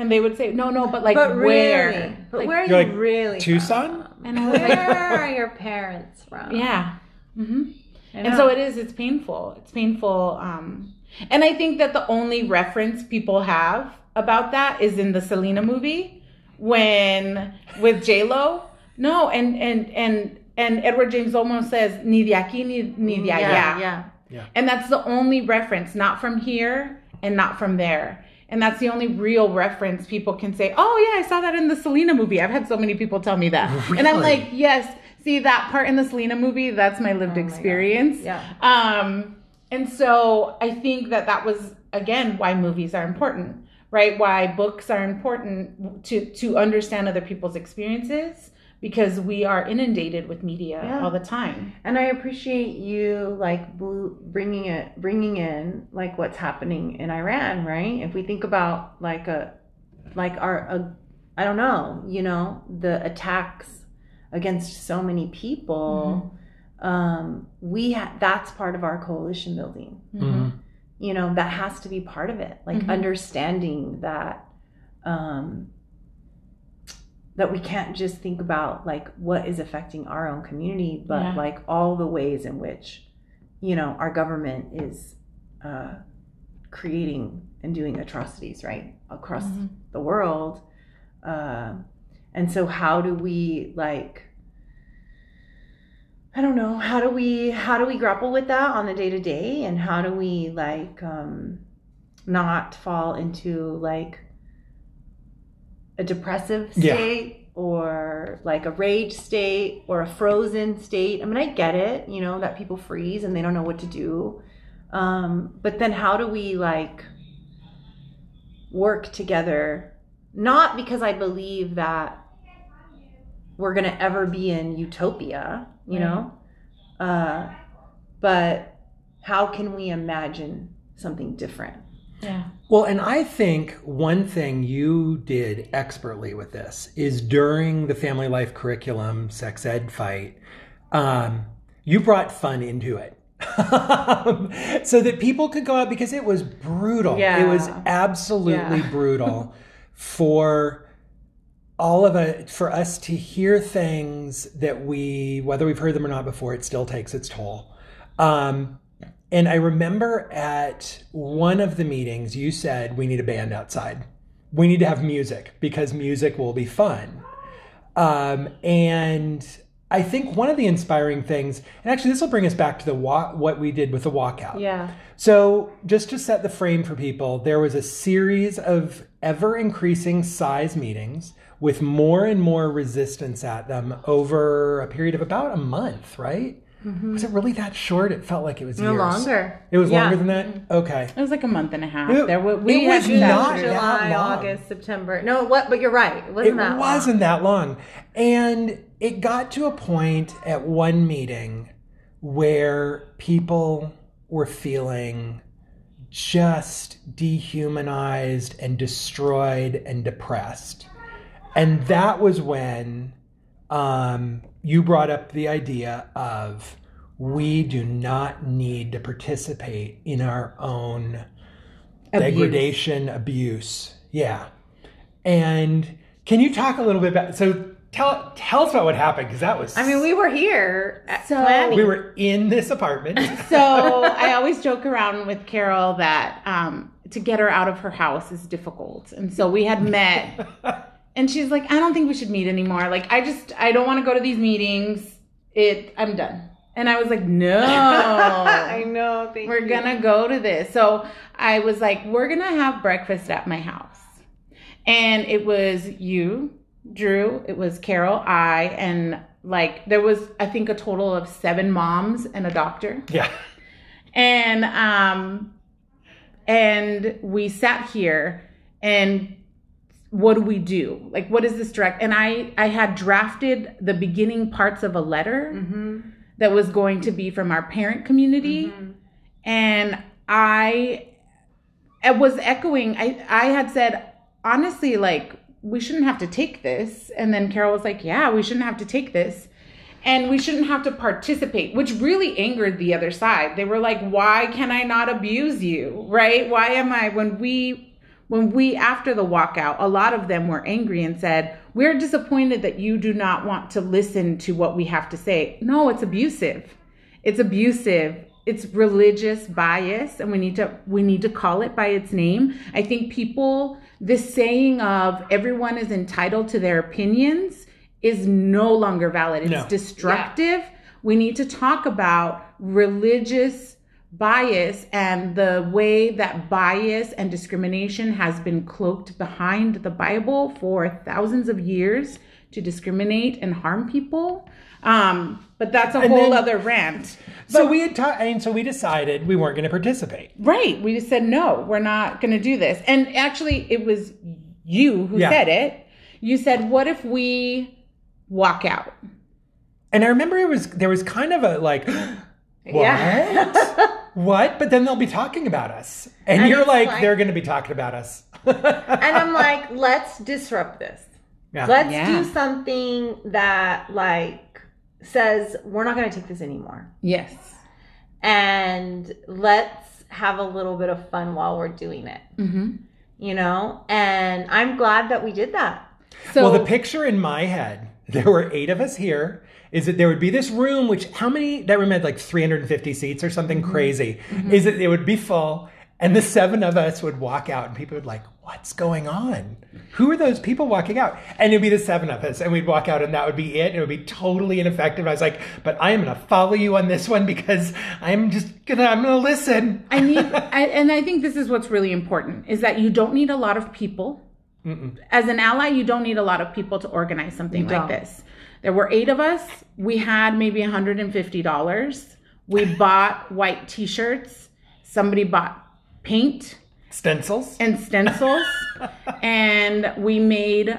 B: And they would say no no but like
C: But
B: where?
C: Really, but
B: Like,
C: where are
A: You're like,
C: really
A: Tucson?
C: from?
B: and i was like
C: Where are your parents from?
B: yeah. Hmm and so it is it's painful. It's painful um and i think that the only reference people have about that is in the selena movie when with j-lo. No and and and and edward james olmos says ni de aquí ni, ni de allá.
C: Yeah, yeah.
B: And that's the only reference, not from here and not from there. And that's the only real reference people can say, oh, yeah, I saw that in the Selena movie. I've had so many people tell me that. And I'm like, yes, see that part in the Selena movie? That's my lived
C: Oh my God.
B: experience.
C: Yeah.
B: Um, and so I think that that was, again, why movies are important, right? Why books are important to, to understand other people's experiences because we are inundated with media
C: Yeah.
B: all the time.
C: And I appreciate you like bringing it, bringing in like what's happening in Iran, right? If we think about like a, like our, a, I don't know, you know, the attacks against so many people, um, we ha- that's part of our coalition building.
A: Mhm.
C: You know, that has to be part of it, like
B: Mhm.
C: understanding that, um, that we can't just think about like what is affecting our own community, but
B: Yeah.
C: like all the ways in which, you know, our government is uh, creating and doing atrocities, right, across
B: Mhm.
C: the world. Uh, and so, how do we like? I don't know. How do we how do we grapple with that on the day to day, and how do we like um, not fall into like a depressive
A: Yeah.
C: state or like a rage state or a frozen state? I mean, I get it, you know, that people freeze and they don't know what to do. Um, but then, how do we like work together? Not because I believe that we're gonna ever be in utopia, you know, uh, but how can we imagine something different?
B: Yeah.
A: Well, and I think one thing you did expertly with this is during the family life curriculum sex ed fight, um, you brought fun into it. so that people could go out because it was brutal.
C: Yeah.
A: It was absolutely
C: Yeah.
A: brutal for all of it for us to hear things that we whether we've heard them or not before it still takes its toll um, and i remember at one of the meetings you said we need a band outside we need to have music because music will be fun um, and i think one of the inspiring things and actually this will bring us back to the wa- what we did with the walkout
C: Yeah.
A: so, just to set the frame for people, there was a series of ever increasing size meetings with more and more resistance at them over a period of about a month, right? Mm-hmm. Was it really that short? It felt like it was
C: No
A: years.
C: longer.
A: It was
C: Yeah.
A: longer than that? Mm-hmm. Okay.
B: It was like a month and a half.
A: It-
B: there, we, we
A: it was
B: had
A: not
B: that-
A: that
C: July,
A: long.
C: August, September. No, what? But you're right. It wasn't
A: it
C: that long.
A: wasn't that long. And it got to a point at one meeting where people were feeling just dehumanized and destroyed and depressed. And that was when um, you brought up the idea of we do not need to participate in our own
B: Abuse.
A: degradation, abuse. Yeah. And can you talk a little bit about so tell tell us about what happened because that was
C: I mean, we were here at
B: So-
C: planning.
A: we were in this apartment.
B: so I always joke around with Carol that um, to get her out of her house is difficult, and so we had met, and she's like, "I don't think we should meet anymore. Like, I just I don't want to go to these meetings. It I'm done." And I was like, "No,
C: I know. Thank
B: we're gonna go to this." So I was like, "We're gonna have breakfast at my house," and it was you, Drew, it was Carol, I, and like there was I think a total of seven moms and a doctor
A: yeah.
B: and um and we sat here and what do we do? Like what is this direct and i i had drafted the beginning parts of a letter
C: Mhm.
B: that was going to be from our parent community.
C: Mhm.
B: and i it was echoing i i had said honestly like we shouldn't have to take this. And then carol was like yeah we shouldn't have to take this. And we shouldn't have to participate which really angered the other side. They were like why can i not abuse you? Right? Why am i when we when we after the walkout a lot of them were angry and said we're disappointed that you do not want to listen to what we have to say. No it's abusive. It's abusive. It's religious bias and we need to we need to call it by its name. I think people this saying of everyone is entitled to their opinions is no longer valid. It's
A: No.
B: destructive. We need to talk about religious bias and the way that bias and discrimination has been cloaked behind the bible for thousands of years to discriminate and harm people um, but that's a
A: And
B: whole
A: then-
B: other rant
A: So we had ta- and so we decided we weren't going to participate.
B: Right. We just said, no, we're not going to do this. And actually, it was you who
A: Yeah.
B: said it. You said, what if we walk out?
A: And I remember it was there was kind of a like what?
C: Yeah.
A: what? But then they'll be talking about us. And,
C: And
A: you're like,
C: like-
A: they're going to be talking about us.
C: and I'm like, let's disrupt this.
A: yeah.
C: Let's
B: Yeah.
C: do something that like says we're not going to take this anymore,
B: Yes.
C: and let's have a little bit of fun while we're doing it.
B: Mm-hmm.
C: You know, and I'm glad that we did that.
B: So
A: well, the picture in my head, there were eight of us here. Is that there would be this room, which how many? That room had like 350 seats or something
B: Mm-hmm.
A: crazy. Is that it would be full, and the seven of us would walk out, and people would like, "What's going on? Who are those people walking out?" And it'd be the seven of us, and we'd walk out, and that would be it. And it would be totally ineffective. I was like, "But I am going to follow you on this one because I'm just gonna, I'm gonna listen."
B: I need, I, and I think this is what's really important is that you don't need a lot of people. As an ally, you don't need a lot of people to organize something like
C: don't.
B: this. There were eight of us. We had maybe $150. We bought white t shirts. Somebody bought paint
A: Stencils.
B: and stencils. and we made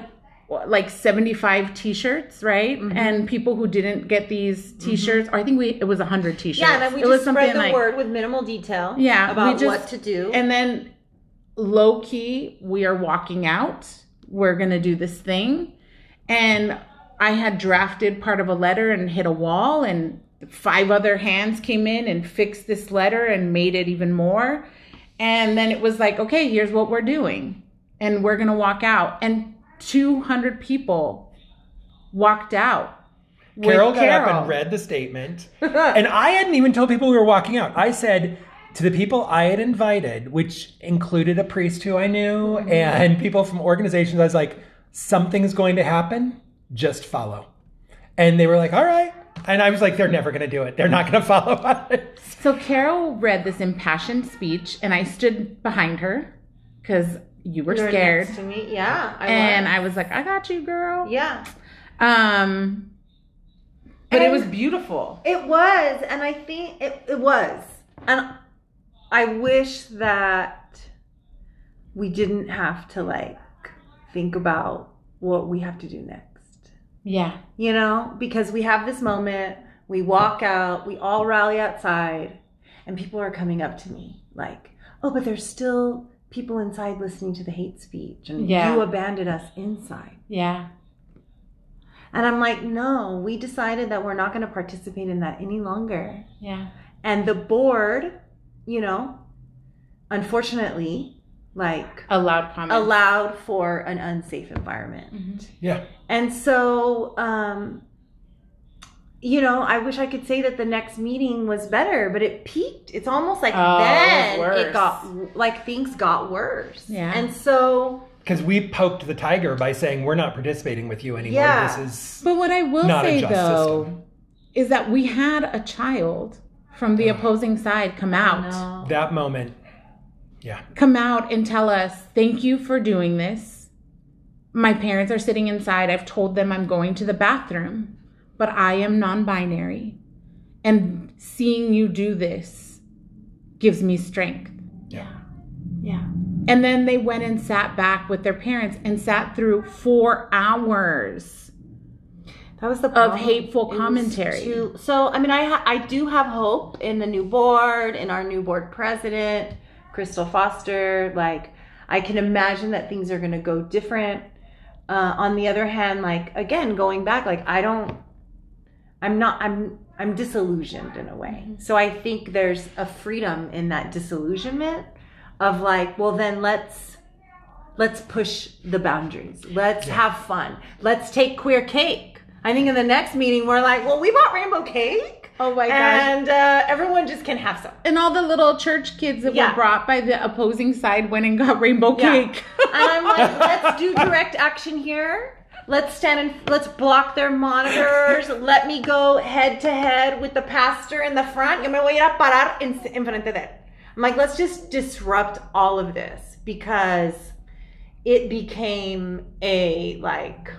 B: like 75 t-shirts right
C: Mm-hmm.
B: and people who didn't get these t-shirts or i think we it was 100 t-shirts
C: Yeah, and then we
B: it was
C: just spread the
B: like-
C: word with minimal detail.
B: Yeah, we
C: about
B: just-
C: what to do.
B: And then low key, we are walking out. We're going to do this thing. And I had drafted part of a letter and hit a wall, and five other hands came in and fixed this letter and made it even more. And then it was like, okay, here's what we're doing. And we're going to walk out. And 200 people walked out.
A: Carol got up and read the statement. and I hadn't even told people we were walking out. I said to the people I had invited, which included a priest who I knew
B: Mm-hmm.
A: and people from organizations, I was like, something's going to happen. Just follow. And they were like, all right. And I was like, they're never going to do it. They're not going to follow us.
B: So Carol read this impassioned speech, and I stood behind her because you were
C: You were
B: scared,
C: next to me. Yeah, I
B: and
C: was.
B: I was like, "I got you, girl."
C: yeah,
B: Um, but it was beautiful.
C: it was, and I think it, it was, and I wish that we didn't have to like think about what we have to do next.
B: Yeah,
C: you know, because we have this moment, we walk out, we all rally outside, and people are coming up to me like, oh, but there's still people inside listening to the hate speech, and
B: Yeah.
C: you abandoned us inside.
B: yeah,
C: And I'm like, no, we decided that we're not going to participate in that any longer.
B: yeah.
C: And the board, you know, unfortunately, like,
B: A loud comment.
C: allowed for an unsafe environment.
B: Mhm.
A: Yeah.
C: And so, um, you know, I wish I could say that the next meeting was better, but it peaked. It's almost like
B: Oh,
C: then
B: worse.
C: it got like things got worse.
B: Yeah.
C: And so,
A: Because we poked the tiger by saying, we're not participating with you anymore.
C: Yeah.
A: This is
B: But what I will say though
A: system.
B: is that we had a child from the opposing side come out.
A: That moment. Yeah.
B: come out and tell us, thank you for doing this. My parents are sitting inside. I've told them I'm going to the bathroom, but I am non binary. And seeing you do this gives me strength.
A: Yeah.
C: Yeah.
B: And then they went and sat back with their parents and sat through four hours.
C: That was the problem.
B: hateful commentary.
C: too- so, I mean, I ha- I do have hope in the new board, in our new board president, Crystal Foster. Like, I can imagine that things are going to go different. Uh, on the other hand, like again, going back, like I don't, I'm not, I'm, I'm disillusioned in a way. So I think there's a freedom in that disillusionment of like, well, then let's let's push the boundaries. Let's have fun. Let's take queer cake. I think in the next meeting we're like, well, we bought rainbow cake.
B: Oh my gosh.
C: And uh, everyone just can have some.
B: And all the little church kids that
C: Yeah.
B: were brought by the opposing side went and got rainbow
C: Yeah.
B: cake.
C: And I'm like, let's do direct action here. Let's stand and let's block their monitors. Let me go head to head with the pastor in the front. Yo me voy a ir a parar en, enfrente de él. I'm like, let's just disrupt all of this because it became a like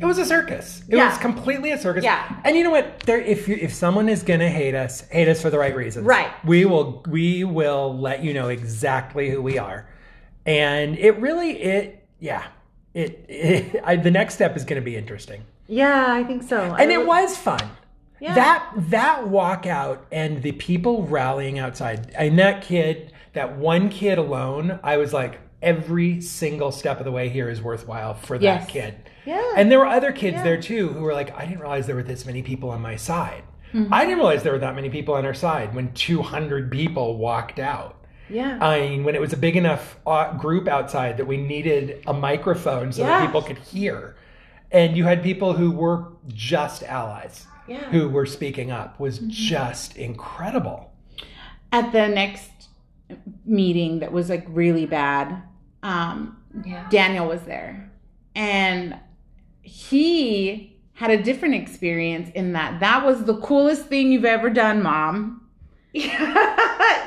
A: It was a circus. It
C: Yeah.
A: was completely a circus.
C: Yeah.
A: And you know what? There, if you, if someone is gonna hate us, hate us for the right reasons.
C: Right.
A: We will we will let you know exactly who we are. And it really it yeah it, it I, the next step is gonna be interesting.
C: yeah, I think so.
A: And
C: I
A: it
C: would-
A: was fun.
C: Yeah.
A: That that walkout and the people rallying outside. And that kid, that one kid alone, I was like, every single step of the way here is worthwhile for that
B: Yes.
A: kid.
C: Yeah.
A: And there were other kids there too who were like, I didn't realize there were this many people on my side.
C: Mm-hmm.
A: I didn't realize there were that many people on our side when 200 people walked out.
C: Yeah.
A: I mean, when it was a big enough uh, group outside that we needed a microphone so that people could hear. And you had people who were just allies
C: Yeah.
A: who were speaking up was just incredible.
B: At the next meeting that was like really bad, um,
C: Yeah.
B: Daniel was there. And he had a different experience in that that was the coolest thing you've ever done, mom. Yeah.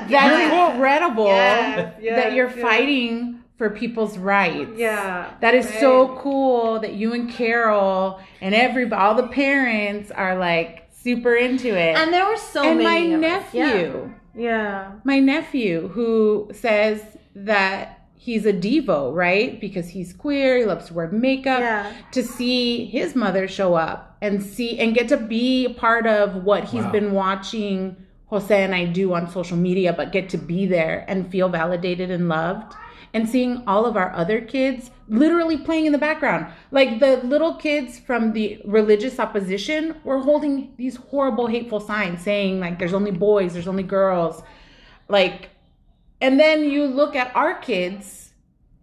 B: That's
C: yeah.
B: incredible
C: Yes,
B: that you're
C: yes.
B: fighting for people's rights.
C: Yeah.
B: That is so cool that you and Carol and every all the parents are like super into it.
C: And there were so many.
B: and my
C: many. of us.
B: nephew,
C: Yeah.
B: my nephew who says that he's a devo, right? Because he's queer, he loves to wear makeup.
C: Yeah.
B: To see his mother show up and see and get to be a part of what he's
A: Wow.
B: been watching Jose and I do on social media, but get to be there and feel validated and loved. And seeing all of our other kids literally playing in the background. Like the little kids from the religious opposition were holding these horrible, hateful signs saying, like, there's only boys, there's only girls. Like, and then you look at our kids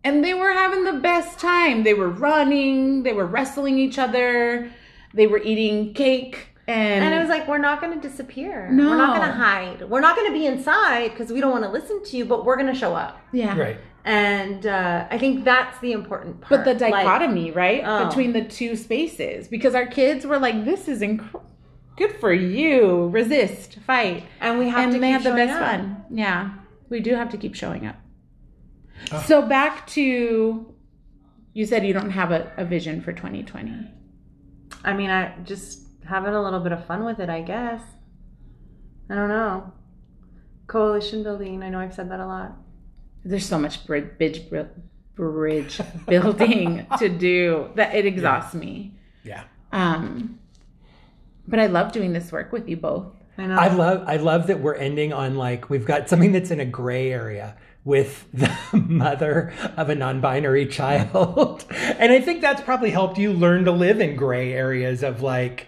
B: and they were having the best time. They were running, they were wrestling each other, they were eating cake. And,
C: And it was like, we're not going to disappear.
B: No.
C: We're not going to hide. We're not going to be inside because we don't want to listen to you, but we're going to show up.
B: yeah.
A: Right.
C: And uh, I think that's the important part.
B: But
C: part.
B: the
C: Like,
B: dichotomy, right,
C: Oh.
B: between the two spaces, because our kids were like, "This is inc- good for you. Resist, fight,"
C: and we have
B: and
C: to
B: they
C: keep
B: have the
C: showing
B: best
C: up.
B: fun. Yeah, we do have to keep showing up.
A: Oh.
B: So back to, you said you don't have a, a vision for 2020.
C: I mean, I just having a little bit of fun with it, I guess. I don't know. Coalition building. I know I've said that a lot.
B: There's so much bridge, bridge, bridge building to do that it exhausts me.
A: Yeah.
B: Um, but I love doing this work with you both.
C: I know.
A: I love I love that we're ending on like we've got something that's in a gray area with the mother of a non-binary child. and I think that's probably helped you learn to live in gray areas of like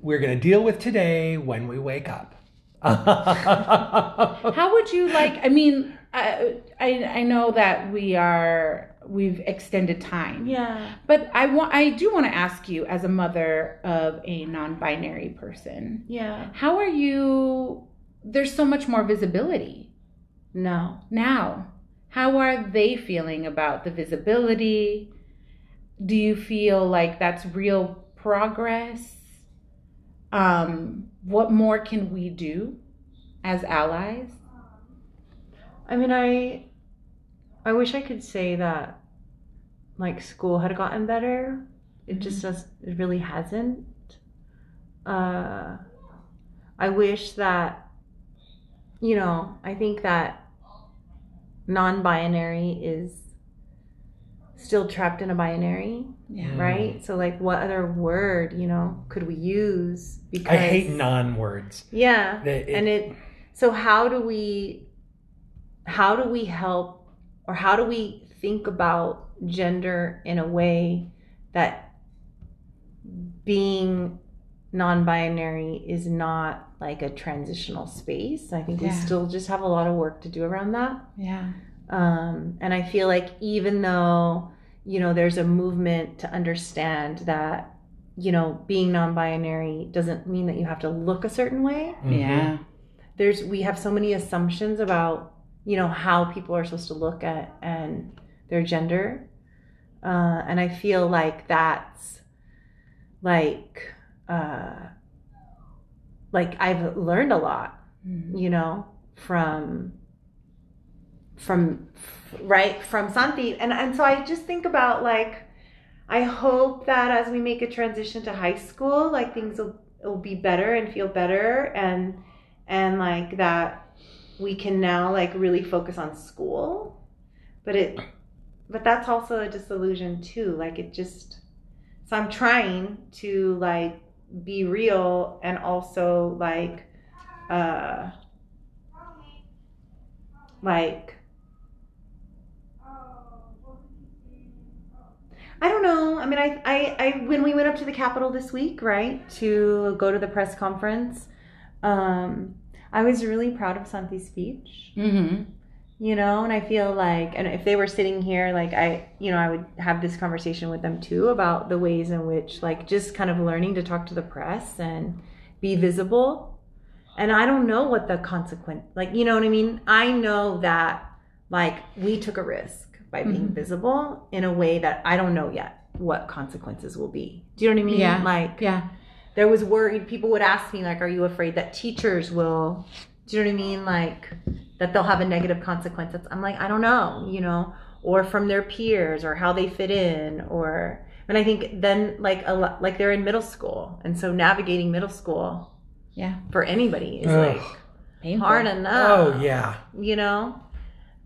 A: we're going to deal with today when we wake up.
B: How would you like? I mean, I, I I know that we are we've extended time.
C: yeah.
B: But I want I do want to ask you as a mother of a non-binary person.
C: Yeah.
B: How are you there's so much more visibility
C: No.
B: now. How are they feeling about the visibility? Do you feel like that's real progress? Um what more can we do as allies?
C: I mean, I I wish I could say that like school had gotten better. It just does. It really hasn't. Uh, I wish that you know. I think that non-binary is still trapped in a binary,
B: Yeah.
C: right? So, like, what other word you know could we use? Because
A: I hate non-words.
C: yeah.
A: It- it-
C: and it so how do we how do we help or how do we think about gender in a way that being non-binary is not like a transitional space. I think we still just have a lot of work to do around that.
B: Yeah.
C: Um, and I feel like even though, you know, there's a movement to understand that, you know, being non binary doesn't mean that you have to look a certain way.
A: Mhm.
B: Yeah.
C: There's, we have so many assumptions about, you know, how people are supposed to look at and their gender. Uh, and I feel like that's like, uh, like I've learned a lot
B: Mhm.
C: you know, from from right from Santi, and and so I just think about like, I hope that as we make a transition to high school, like things will will be better and feel better, and and like that we can now like really focus on school, but it, but that's also a disillusion too. Like it just, so I'm trying to like be real and also like uh like I don't know. I mean, I, I, I, when we went up to the Capitol this week, right, to go to the press conference, um, I was really proud of Santi's speech.
B: Mm-hmm.
C: you know and i feel like and if they were sitting here like i you know i would have this conversation with them too about the ways in which like just kind of learning to talk to the press and be visible and i don't know what the consequence like you know what i mean i know that like we took a risk by being
B: Mhm.
C: visible in a way that i don't know yet what consequences will be do you know what i mean
B: Yeah.
C: like
B: Yeah.
C: There was worried people would ask me like are you afraid that teachers will do you know what i mean like that they'll have a negative consequence i'm like i don't know you know or from their peers or how they fit in or and i think then like a lot like they're in middle school and so navigating middle school
B: Yeah.
C: for anybody is
A: Ugh.
C: like
B: Painful.
C: hard enough
A: Oh yeah.
C: you know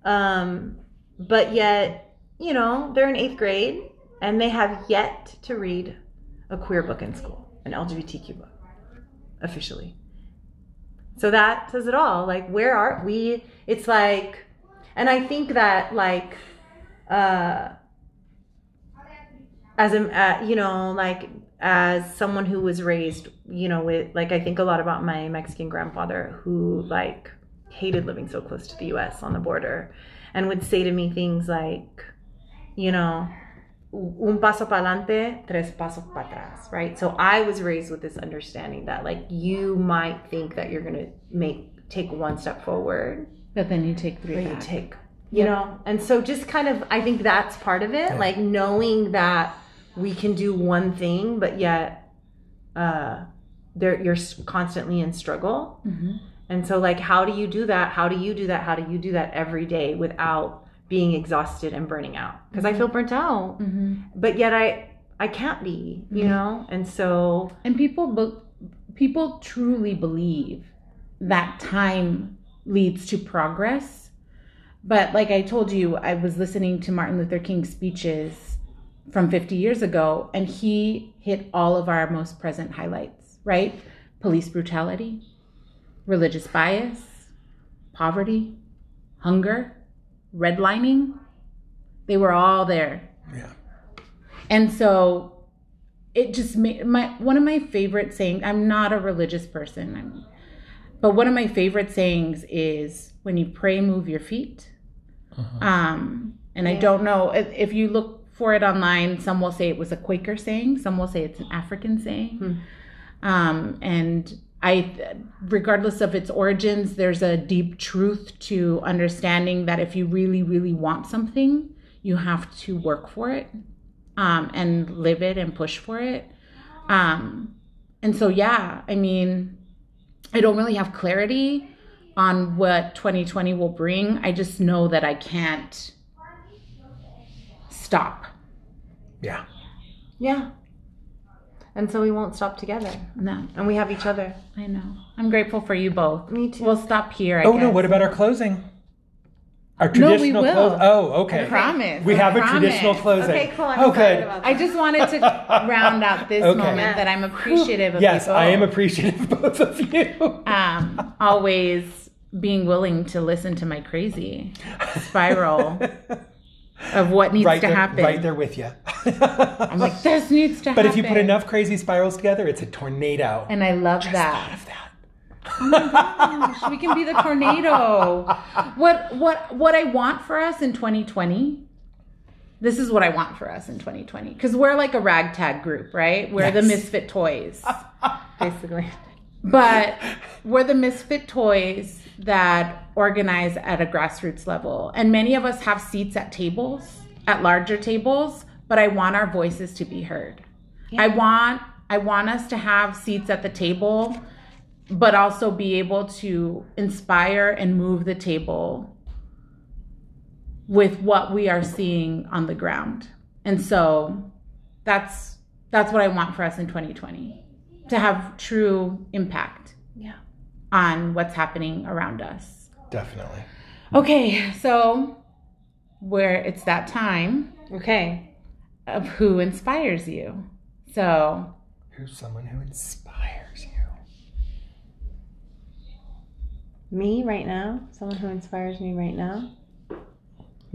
C: um but yet you know they're in eighth grade and they have yet to read a queer book in school an lgbtq book officially. So that says it all. Like where are we? It's like and i think that like uh as a uh, you know like as someone who was raised you know with like i think a lot about my mexican grandfather who like hated living so close to the us on the border and would say to me things like you know un paso para adelante tres pasos para atrás right? So i was raised with this understanding that like you might think that you're gonna make take one step forward
B: But then you take three
C: where you take you know? And so just kind of i think that's part of it
A: Yeah.
C: like knowing that we can do one thing but yet uh there you're constantly in struggle.
B: Mhm.
C: and so like how do you do that? How do you do that? How do you do that every day without being exhausted and burning out because i feel burnt out
B: Mhm.
C: but yet i i can't be you
B: Mhm.
C: know and so
B: And people, be- people truly believe that time leads to progress. But like I told you, I was listening to Martin Luther King's speeches from 50 years ago, and he hit all of our most present highlights, right? Police brutality, religious bias, poverty, hunger, redlining. They were all there.
A: Yeah.
B: And so it just made my one of my favorite sayings. I'm not a religious person, I'm, but one of my favorite sayings is when you pray, move your feet. Uh Um, and I don't know if, if you look for it online. Some will say it was a Quaker saying. Some will say it's an African saying.
C: Hmm.
B: Um, and I, regardless of its origins, there's a deep truth to understanding that if you really, really want something, you have to work for it um, and live it and push for it. Um, and so, yeah, I mean, I don't really have clarity on what 2020 will bring. I just know that I can't stop.
A: Yeah.
C: yeah and so we won't stop together
B: No,
C: and we have each other
B: I know. I'm grateful for you both.
C: me too
B: We'll stop here. I
A: Oh
B: guess.
A: no, what about our closing? Our
B: No, we
A: traditional
B: will.
A: close. Oh, okay.
B: I promise.
A: We
B: I
A: have a traditional closing.
C: Okay, cool. I'm
A: oh, good.
C: about
B: I just wanted to round out this
A: Okay.
B: moment
C: Yeah.
B: that I'm appreciative of
A: Yes,
B: you
A: I am appreciative of both of you.
B: um, always being willing to listen to my crazy spiral of what needs
A: right
B: to
A: there,
B: happen.
A: right there with you.
B: I'm like, this needs to
A: but
B: happen.
A: But if you put enough crazy spirals together, it's a tornado.
B: and I love
A: Thought
B: that.
A: of that.
B: Oh my Gosh, we can be the tornado. What what what I want for us in 2020? This is what I want for us in 2020 because we're like a ragtag group, right? We're the misfit toys.
C: basically
B: but we're the misfit toys that organize at a grassroots level. And many of us have seats at tables at larger tables but i want our voices to be heard. I want i want us to have seats at the table but also be able to inspire and move the table with what we are seeing on the ground. And so that's that's what i want for us in 2020 to have true impact
C: yeah.
B: on what's happening around us.
A: Definitely.
B: Okay, so where it's that time
C: okay
B: of who inspires you. So,
A: Who's someone who inspires you?
C: me right now someone who inspires me right now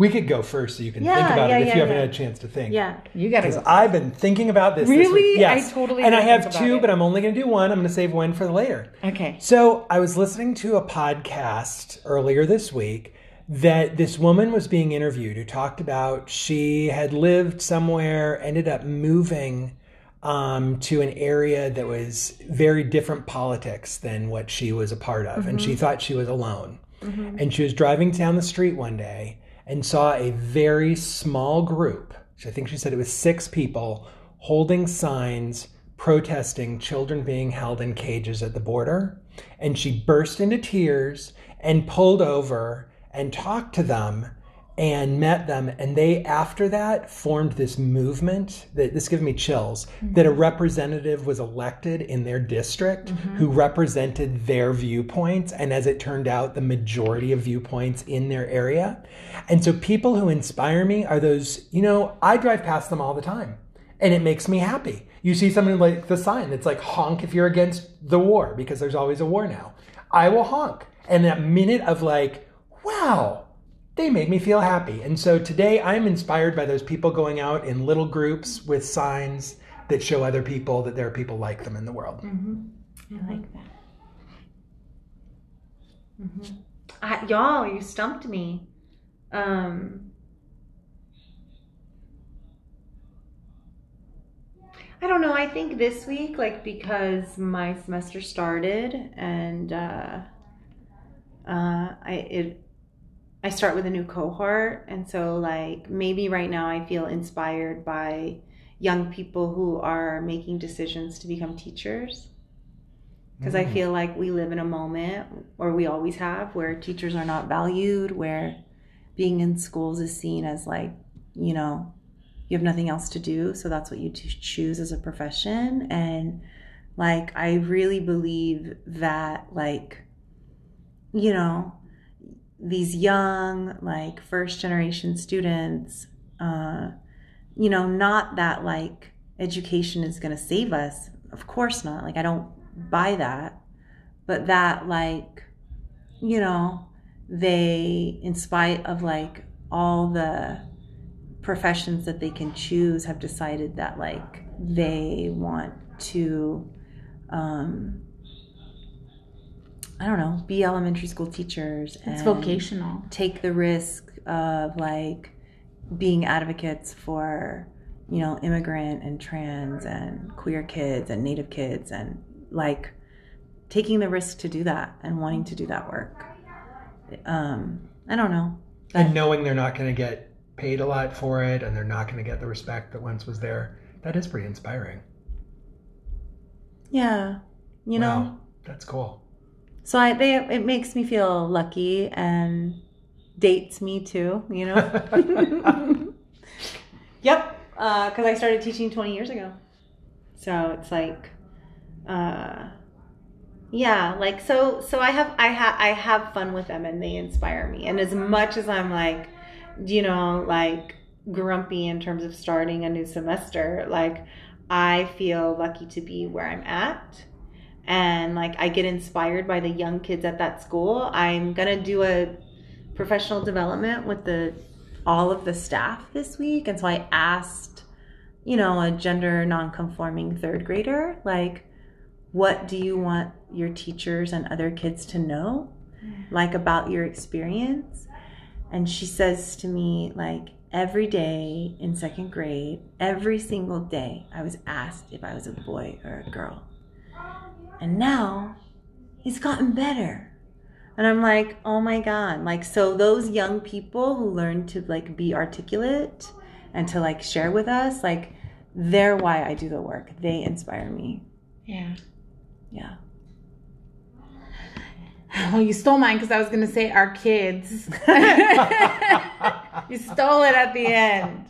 A: We could go first so you can
C: Yeah,
A: think about
C: yeah,
A: it if
C: yeah,
A: you haven't
C: yeah.
A: had a chance to think.
C: yeah
B: you got it.
A: Because
B: to
A: I've been thinking about this. this
B: Really?
A: week. Yes.
B: I totally
A: And I
B: didn't
A: have
B: think about
A: two,
B: it.
A: but I'm only going to do one. I'm going to save one for later.
B: Okay.
A: So I was listening to a podcast earlier this week that this woman was being interviewed who talked about she had lived somewhere, ended up moving um, to an area that was very different politics than what she was a part of. And she thought she was alone. And she was driving down the street one day and saw a very small group. I think she said it was six people holding signs protesting children being held in cages at the border. And she burst into tears and pulled over and talked to them and met them and they after that formed this movement that this gives me chills mm-hmm. that a representative was elected in their district mm-hmm. who represented their viewpoints and as it turned out the majority of viewpoints in their area. And so people who inspire me are those you know i drive past them all the time and it makes me happy. You see something like the sign that's like honk if you're against the war because there's always a war now. I will honk and that minute of like wow they make me feel happy. And so today I'm inspired by those people going out in little groups with signs that show other people that there are people like them in the world.
B: I like that.
C: I, y'all, you stumped me. Um, I don't know. I think this week, like, because my semester started and uh, uh, I it I start with a new cohort, and so like maybe right now I feel inspired by young people who are making decisions to become teachers because I mm. feel like we live in a moment, or we always have, where teachers are not valued, where being in schools is seen as like, you know, you have nothing else to do, so that's what you choose as a profession. And like, I really believe that, like, you know, these young, like, first generation students, uh, you know, not that like education is going to save us. Of course not. Like, I don't buy that. But that, like, you know, they, in spite of like all the professions that they can choose, have decided that like they want to, um, I don't know, be elementary school teachers and
B: It's vocational.
C: take the risk of like being advocates for you know immigrant and trans and queer kids and native kids and like taking the risk to do that and wanting to do that work um i don't know
A: And knowing they're not going to get paid a lot for it and they're not going to get the respect that once was there, that is pretty inspiring.
C: yeah you know
A: Wow, that's cool.
C: So i they it makes me feel lucky and dates me too you know Yep, because I started teaching 20 years ago. So it's like, uh, yeah, like so. So I have I have I have fun with them, and they inspire me. And as much as I'm like, you know, like grumpy in terms of starting a new semester, like I feel lucky to be where I'm at. And like I get inspired by the young kids at that school. I'm gonna do a professional development with the all of the staff this week and so i asked you know a gender non-conforming third grader like what do you want your teachers and other kids to know mm. like about your experience and she says to me like every day in second grade every single day i was asked if i was a boy or a girl and now it's gotten better and I'm like, oh my God. Like, so those young people who learn to like be articulate and to like share with us, like, they're why I do the work. They inspire me.
B: Yeah.
C: Yeah.
B: Well, you stole mine because I was going to say our kids. you stole it at the end.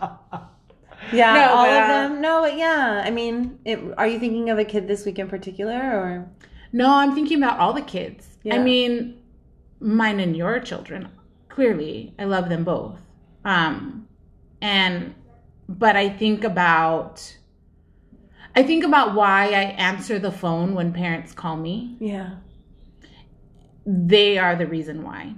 C: Yeah.
B: No,
C: all
B: but,
C: of
B: uh,
C: them. No, but yeah. I mean, it, are you thinking of a kid this week in particular or?
B: No, I'm thinking about all the kids. I mean, mine and your children. Clearly, I love them both. Um, and but I think about I think about why I answer the phone when parents call me.
C: Yeah.
B: They are the reason why.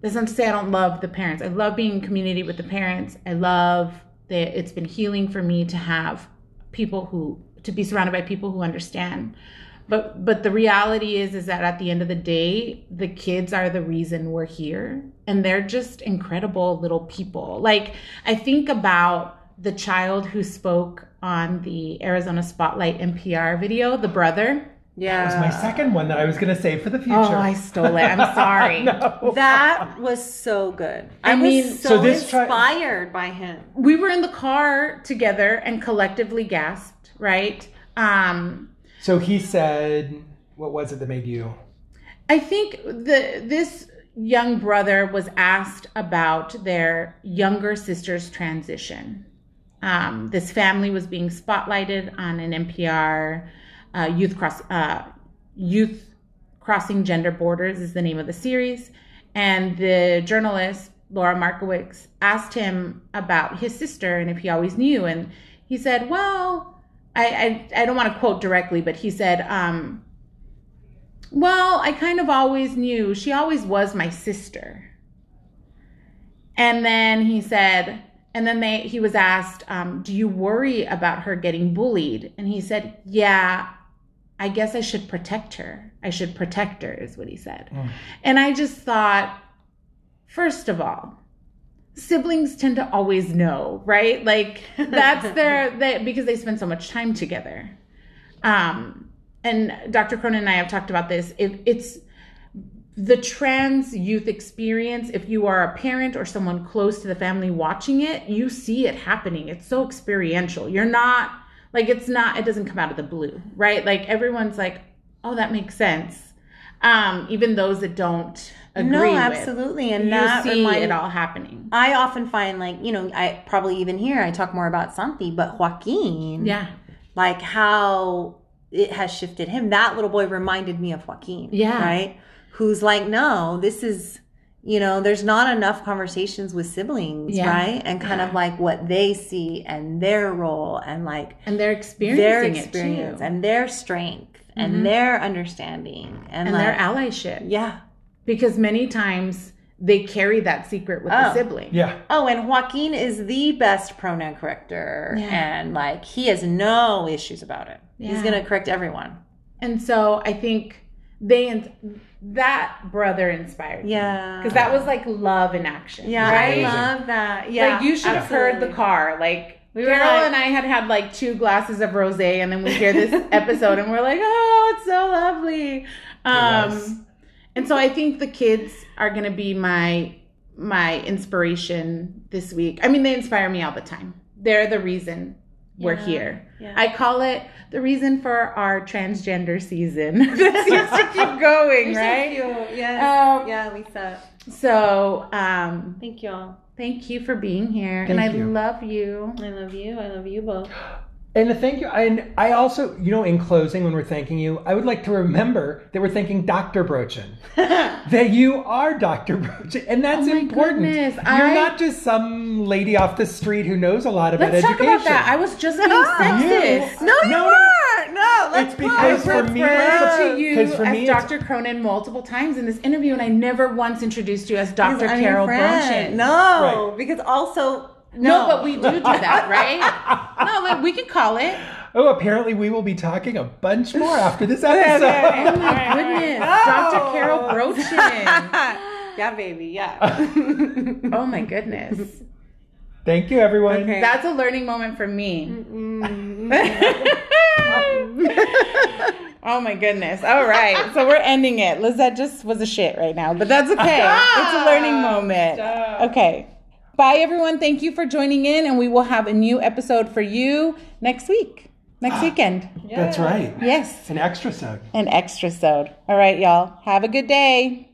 B: That's not to say I don't love the parents. I love being in community with the parents. I love that it's been healing for me to have people who to be surrounded by people who understand. but but the reality is is that at the end of the day the kids are the reason we're here and they're just incredible little people like i think about the child who spoke on the arizona spotlight npr video the brother
C: Yeah.
A: That was my second one that I was going to save for the future.
B: oh i stole it i'm sorry
A: No.
C: That was so good. I,
B: I mean,
C: was so,
A: so this tri-
C: inspired by him.
B: we were in the car together and collectively gasped right um
A: So he said, what was it that made you?
B: I think the this young brother was asked about their younger sister's transition. Um, this family was being spotlighted on an NPR uh, youth cross uh, youth crossing gender borders is the name of the series, and the journalist Laura Markowitz asked him about his sister and if he always knew, and he said, "Well." I, I, I don't want to quote directly, but he said, um, well, I kind of always knew. She always was my sister. And then he said, and then they he was asked, um, "Do you worry about her getting bullied?" And he said, "Yeah, I guess I should protect her. I should protect her," is what he said. And I just thought, first of all, siblings tend to always know, right? Like that's their they, because they spend so much time together. Um, and Dr. Brochin and I have talked about this. If it's the trans youth experience, if you are a parent or someone close to the family watching it, you see it happening. It's so experiential. You're not like it's not. It doesn't come out of the blue, right? Like everyone's like, oh, that makes sense. Um, even those that don't agree
C: No,
B: with
C: absolutely, and
B: you
C: that
B: see
C: remind-
B: it all happening.
C: I often find like you know I probably even here I talk more about Santi, but Joaquin,
B: Yeah,
C: like how it has shifted him. That little boy reminded me of Joaquin,
B: Yeah.
C: right? Who's like, no, this is you know, there's not enough conversations with siblings,
B: Yeah.
C: right? And kind of like what they see and their role and like
B: and they're experiencing
C: their experience and their strength
B: Mhm.
C: and their understanding and,
B: and
C: like,
B: their allyship.
C: yeah.
B: because many times they carry that secret with
C: Oh.
B: the sibling.
A: Yeah.
C: Oh, and Joaquin is the best pronoun corrector,
B: Yeah.
C: and like he has no issues about it. He's gonna correct everyone.
B: And so I think they that brother inspired me.
C: Yeah,
B: because that was like love in action.
C: yeah,
B: right?
C: I love that. Yeah,
B: like you should have heard the car. Like
C: We were
B: Carol
C: like-
B: and I had had like two glasses of rosé, and then we hear this episode, and we're like, "Oh, it's so lovely."
A: was.
B: Um, and so I think the kids are gonna be my my inspiration this week. I mean, they inspire me all the time. They're the reason we're
C: Yeah,
B: here.
C: yeah.
B: I call it the reason for our transgender season that seems to keep going,
C: You're so
B: right?
C: cute. Yes.
B: Um,
C: yeah, Lisa.
B: So, um,
C: Thank you all.
B: thank you for being here, and
A: Thank
B: I
A: you.
B: love you.
C: I love you. I love you both.
A: And to thank you, and I also, you know, in closing, when we're thanking you, I would like to remember that we're thanking Dr. Brochin. that you are Dr. Brochin, and that's
B: Oh my
A: important.
B: goodness,
A: You're
B: I-
A: not just some lady off the street who knows a lot about
B: Let's talk
A: education.
B: about that. I was just being sexist.
A: You-
C: No, you
A: No, no.
C: weren't. No, let's
A: It's because for me,
B: referred to uh, you
A: because for
B: as
A: me,
B: Dr. Brochin multiple times in this interview, and I never once introduced you as Dr.
C: Because I'm your
B: Carol
C: friend.
B: Brochin.
C: No,
A: Right.
C: because also
B: No, but we do do that, right? no, like we can call it.
A: Oh, apparently we will be talking a bunch more after this episode.
B: Oh my goodness,
C: No.
B: Dr. Carol Brochin.
C: yeah, baby, yeah.
B: Oh my goodness,
A: Thank you, everyone.
C: Okay.
B: that's a learning moment for me. oh my goodness. All right, so we're ending it. Lizette just was a shit right now, but that's okay. It's a learning moment. Okay. Bye, everyone. Thank you for joining in, and we will have a new episode for you next week, next ah, weekend.
A: That's right.
B: Yes,
A: An extra sode.
B: an extra sode. All right, y'all. Have a good day.